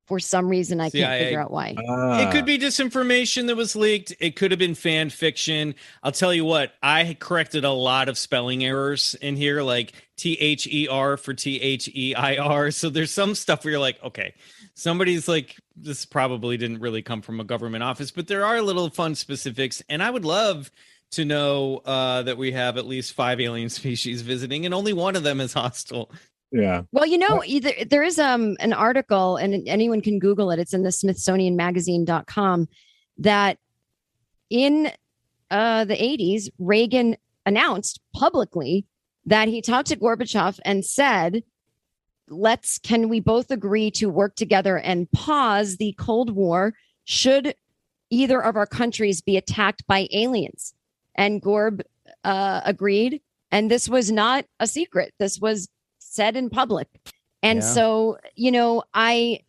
for some reason i can't CIA. figure out why it could be disinformation that was leaked. It could have been fan fiction. I'll tell you what, I corrected a lot of spelling errors in here, like T H E R for T H E I R. So there's some stuff where you're like, okay, somebody's like, this probably didn't really come from a government office, but there are little fun specifics. And I would love to know uh, that we have at least five alien species visiting, and only one of them is hostile. Yeah. Well, you know, either there is um an article and anyone can Google it. It's in the Smithsonianmagazine.com that in uh the 80s, Reagan announced publicly that he talked to Gorbachev and said, let's can we both agree to work together and pause the Cold War should either of our countries be attacked by aliens? And Gorb uh, agreed. And this was not a secret. This was said in public. And Yeah. so, you know, I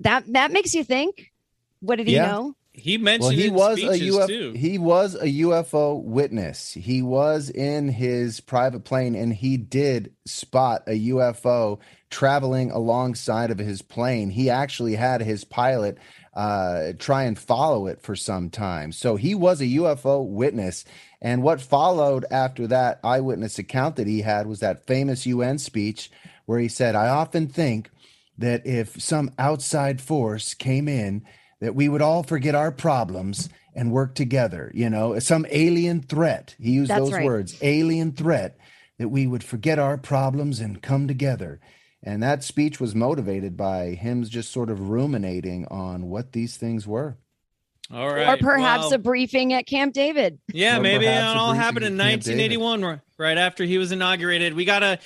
that that makes you think. What did he Yeah. know? He mentioned well, he it in was a speeches, UFO. too. He was a UFO witness. He was in his private plane, and he did spot a UFO traveling alongside of his plane. He actually had his pilot uh, try and follow it for some time. So he was a UFO witness. And what followed after that eyewitness account that he had was that famous UN speech where he said, "I often think." that if some outside force came in, that we would all forget our problems and work together. You know, some alien threat. He used That's those right. words, alien threat, that we would forget our problems and come together. And that speech was motivated by him just sort of ruminating on what these things were. All right. or perhaps well- a briefing at Camp David. Yeah, Or maybe it all happened in at Camp David. 1981, right after he was inaugurated. We got to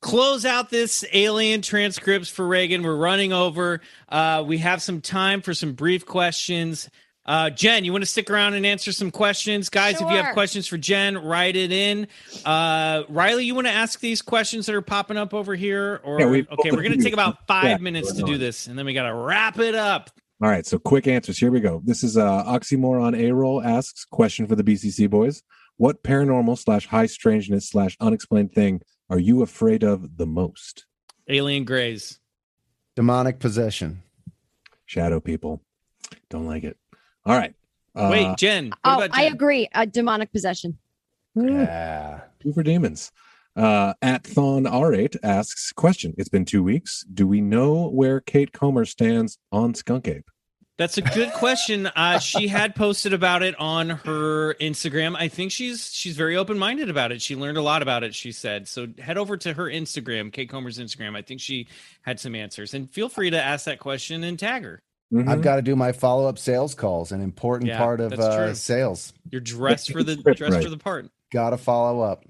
close out this alien transcripts for Reagan. We're running over. Uh, we have some time for some brief questions. Uh, Jen, you want to stick around and answer some questions? Guys, if you have questions for Jen, write it in. Uh, Riley, you want to ask these questions that are popping up over here? Or Yeah, okay, we're going to take about five Yeah, minutes to go do this, and then we got to wrap it up. All right, so quick answers. Here we go. This is uh, Oxymoron A roll asks question for the BCC boys. What paranormal slash high strangeness slash unexplained thing are you afraid of the most? Alien Grays. Demonic possession. Shadow people. Don't like it. All right. Uh, Wait, Jen. What Oh, about I agree. A demonic possession. Yeah. Two for demons. Uh, at Thon R8 asks question. It's been two weeks. Do we know where Kate Comer stands on Skunk Ape? That's a good question. Uh, she had posted about it on her Instagram. I think she's she's very open minded about it. She learned a lot about it. She said so. Head over to her Instagram, Kate Comer's Instagram. I think she had some answers, and feel free to ask that question and tag her. Mm-hmm. I've got to do my follow up sales calls, an important Yeah, part of uh, sales. You're dressed for the Right. dressed for the part. Got to follow up.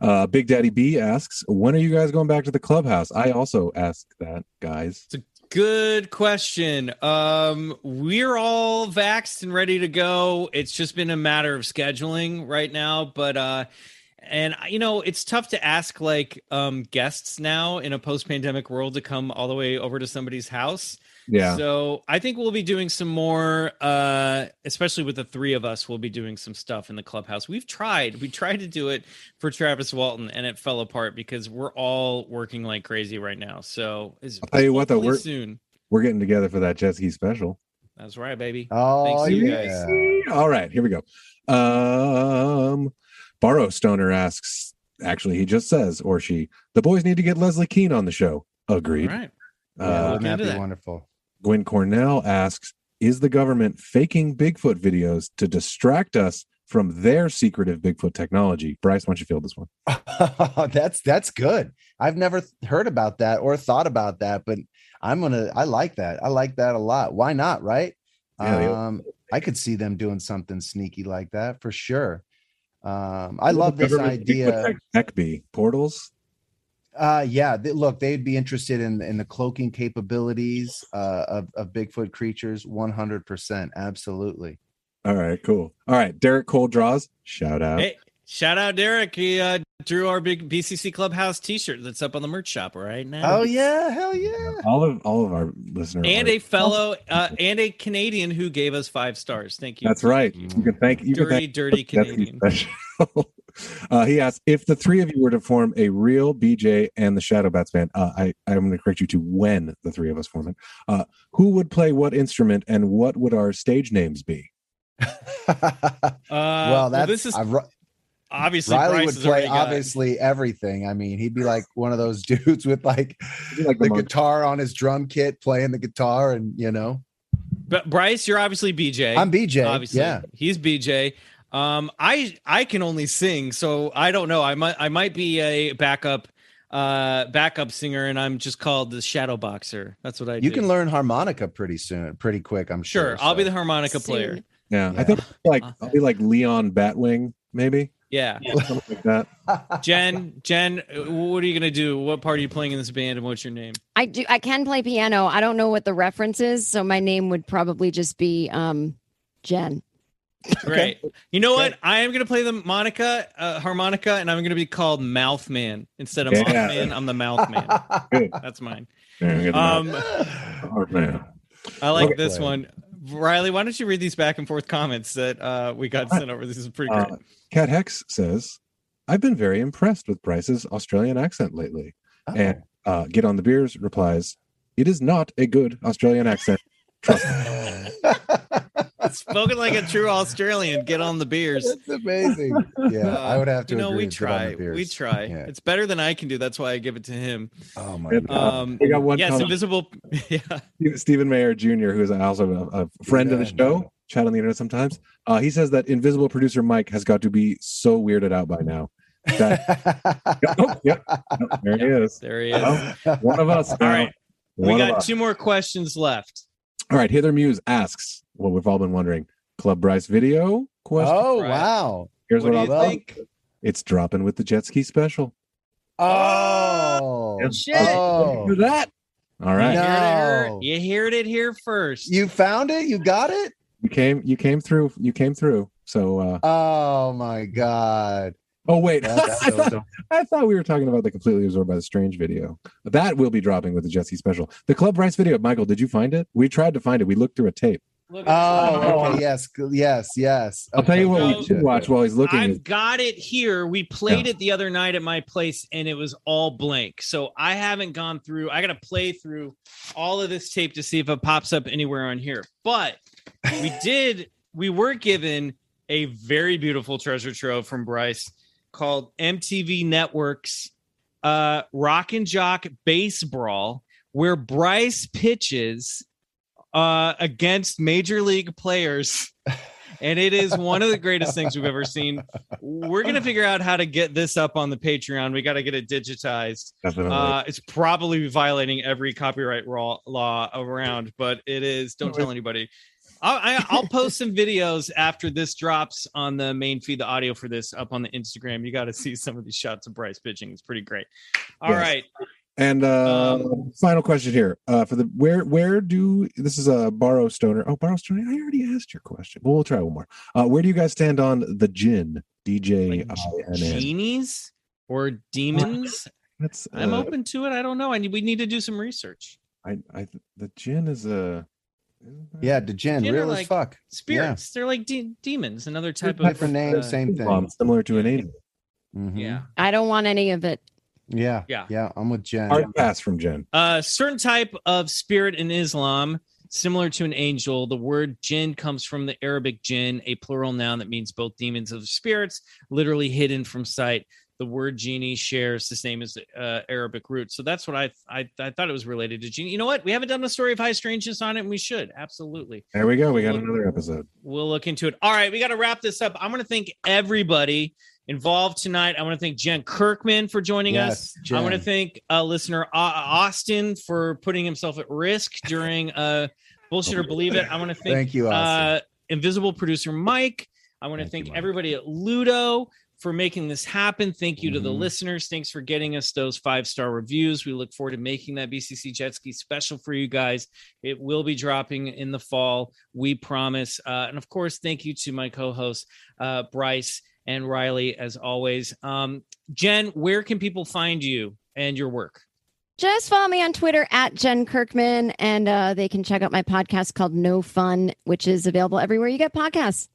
Uh, Big Daddy B asks, when are you guys going back to the clubhouse? I also ask that, guys. It's a good question. Um, we're all vaxxed and ready to go. It's just been a matter of scheduling right now, but uh and you know, it's tough to ask like um guests now in a post-pandemic world to come all the way over to somebody's house. Yeah. So I think we'll be doing some more uh especially with the three of us, we'll be doing some stuff in the clubhouse. We've tried. We tried to do it for Travis Walton and it fell apart because we're all working like crazy right now. So is I'll tell you what, though, we're soon. we're getting together for that jet ski special. That's right, baby. Oh, Thanks to you yeah. guys. All right, here we go. Um, Borrow Stoner asks. Actually, he just says, or she, the boys need to get Leslie Kean on the show. Agreed. All right. Yeah, Uh, wouldn't that into be that. wonderful? Gwen Cornell asks, is the government faking Bigfoot videos to distract us from their secretive Bigfoot technology? Bryce, why don't you field this one? that's that's good. I've never heard about that or thought about that, but I'm gonna. I like that. I like that a lot. Why not? Right? Yeah, um, I could see them doing something sneaky like that for sure. Um, I love this idea. tech- tech be portals. Uh, yeah. They, look, they'd be interested in in the cloaking capabilities uh, of of Bigfoot creatures. One hundred percent, absolutely. All right, cool. All right, Derek Cole draws. Shout out. Hey, shout out Derek. He uh, Drew our big BCC Clubhouse T-shirt that's up on the merch shop right now. Oh yeah, hell yeah! All of all of our listeners and are- a fellow uh, and a Canadian who gave us five stars. Thank you. That's right. You can thank you. can Dirty, thank dirty Canadian. Special. uh, he asked if the three of you were to form a real BJ and the Shadow Bats band. Uh, I I'm going to correct you to when the three of us form it. Uh, who would play what instrument and what would our stage names be? Uh, well, that's this is I've, obviously Riley Bryce would play already got- obviously everything. I mean, he'd be like one of those dudes with like, like the monk. guitar on his drum kit, playing the guitar, and you know, But Bryce, you're obviously BJ. I'm BJ, Obviously, yeah. he's BJ. Um, I I can only sing, so I don't know. I might I might be a backup uh backup singer, and I'm just called the shadow boxer. That's what I you do. can learn harmonica pretty soon, pretty quick. I'm sure. Sure, I'll be the harmonica player. Yeah, I think like I'll be like Leon Batwing, maybe Yeah. something like that. Jen, Jen, uh, what are you gonna do? What part are you playing in this band, and what's your name? I do. I can play piano. I don't know what the reference is, so my name would probably just be um, Jen. Great. You know what? I am gonna play the Monica uh, harmonica, and I'm gonna be called Mouth Man instead of Yeah. Moth Man. I'm the Mouth Man. Good. That's mine. Yeah, Um, Oh, man. I like Okay. this one. Riley, why don't you read these back and forth comments that uh, we got sent over? This is pretty great. Uh, Cat Hex says, "I've been very impressed with Bryce's Australian accent lately." Oh. And uh, Get on the Beers replies, "It is not a good Australian accent. Trust me." Spoken like a true Australian. Get on the beers. That's amazing. Yeah, I would have to. You know, agree we with Get try. Beers. We try. Yeah. It's better than I can do. That's why I give it to him. Oh my god. uh, Um, we got one yes, comment. invisible. Yeah. Stephen Mayer Jr., who is also a, a friend of the Yeah, show, chat on the internet sometimes. Uh, he says that invisible producer Mike has got to be so weirded out by now. That, oh, yep, Yep, there he is. There he is. Oh, one of us. All right. We One of got two more questions left. All right, Hither Muse asks what we've all been wondering. Club Bryce video question. oh Right. wow. Here's what what, do I'll you think. think? It's dropping with the jet ski special. Oh. Yes. Oh. Do that. All right. You heard, it No. here, you heard it here first. You found it? You got it? You came you came through. You came through. So uh Oh my god. Oh wait. That's I, so thought. I thought we were talking about the completely absorbed by the strange video. That will be dropping with the Jesse special. The Club Bryce video, Michael, did you find it? We tried to find it. We looked through a tape. Look Oh, okay. Oh, yes. Yes. Yes. I'll tell you what Okay, we should watch while he's looking. I've got it here. We played it the other night at my place and it was all blank. So I haven't gone through. I got to play through all of this tape to see if it pops up anywhere on here. But we did, we were given a very beautiful treasure trove from Bryce called MTV Networks uh, Rock and Jock Bass Brawl, where Bryce pitches uh, against major league players. And it is one of the greatest things we've ever seen. We're gonna figure out how to get this up on the Patreon. We got to get it digitized. Uh, it's probably violating every copyright law around, but it is. Don't tell anybody. I'll, I, I'll post some videos after this drops on the main feed. The audio for this up on the Instagram. You got to see some of these shots of Bryce pitching. It's pretty great. All Yes. right. And uh Um, final question here. Uh for the where where do this is a borrow stoner. Oh, borrow stoner. I already asked your question. Well, we'll try one more. Uh where do you guys stand on the gin? DJ Like I N N. genies or demons. That's I'm uh, open to it. I don't know. I need, we need to do some research. I I the gin is a Yeah, Degen, Gin are real as like fuck. Spirits. They're like de- demons. Another type of Different name, uh, same thing. similar to an angel. Mhm. Yeah. I don't want any of it. Yeah. Yeah. Yeah. I'm with Jen. Hard pass from Jen. A certain type of spirit in Islam, similar to an angel. The word jinn comes from the Arabic jinn, a plural noun that means both demons of spirits, literally hidden from sight. The word genie shares the same as uh, Arabic root, so that's what I, I I thought it was related to genie. You know what? We haven't done a story of high strangeness on it, and we should absolutely. There we go. We got another episode. We'll look into it. All right, we got to wrap this up. I'm going to thank everybody involved tonight. I want to thank Jen Kirkman for joining us. Yes, I want to thank uh, listener uh, Austin for putting himself at risk during uh, bullshit or believe it. I want to thank, Thank you, Austin. uh, invisible producer Mike. I want to thank, everybody at Ludo for making this happen. Thank you to the Mhm. listeners. Thanks for getting us those five star reviews. We look forward to making that BCC Jet Ski special for you guys. It will be dropping in the fall. We promise. Uh, and of course, thank you to my co host, uh, Bryce and Riley, as always. Um, Jen, where can people find you and your work? Just follow me on Twitter at Jen Kirkman, and uh, they can check out my podcast called No Fun, which is available everywhere you get podcasts.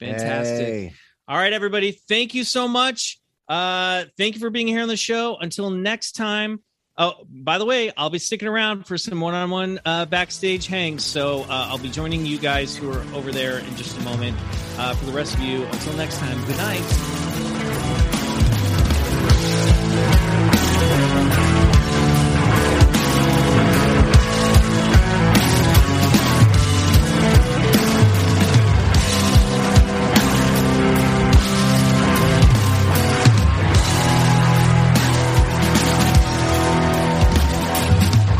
Fantastic. Hey. All right, everybody. Thank you so much. Uh, thank you for being here on the show. Until next time. Oh, by the way, I'll be sticking around for some one-on-one uh, backstage hangs. So uh, I'll be joining you guys who are over there in just a moment. Uh, for the rest of you, until next time. Good night.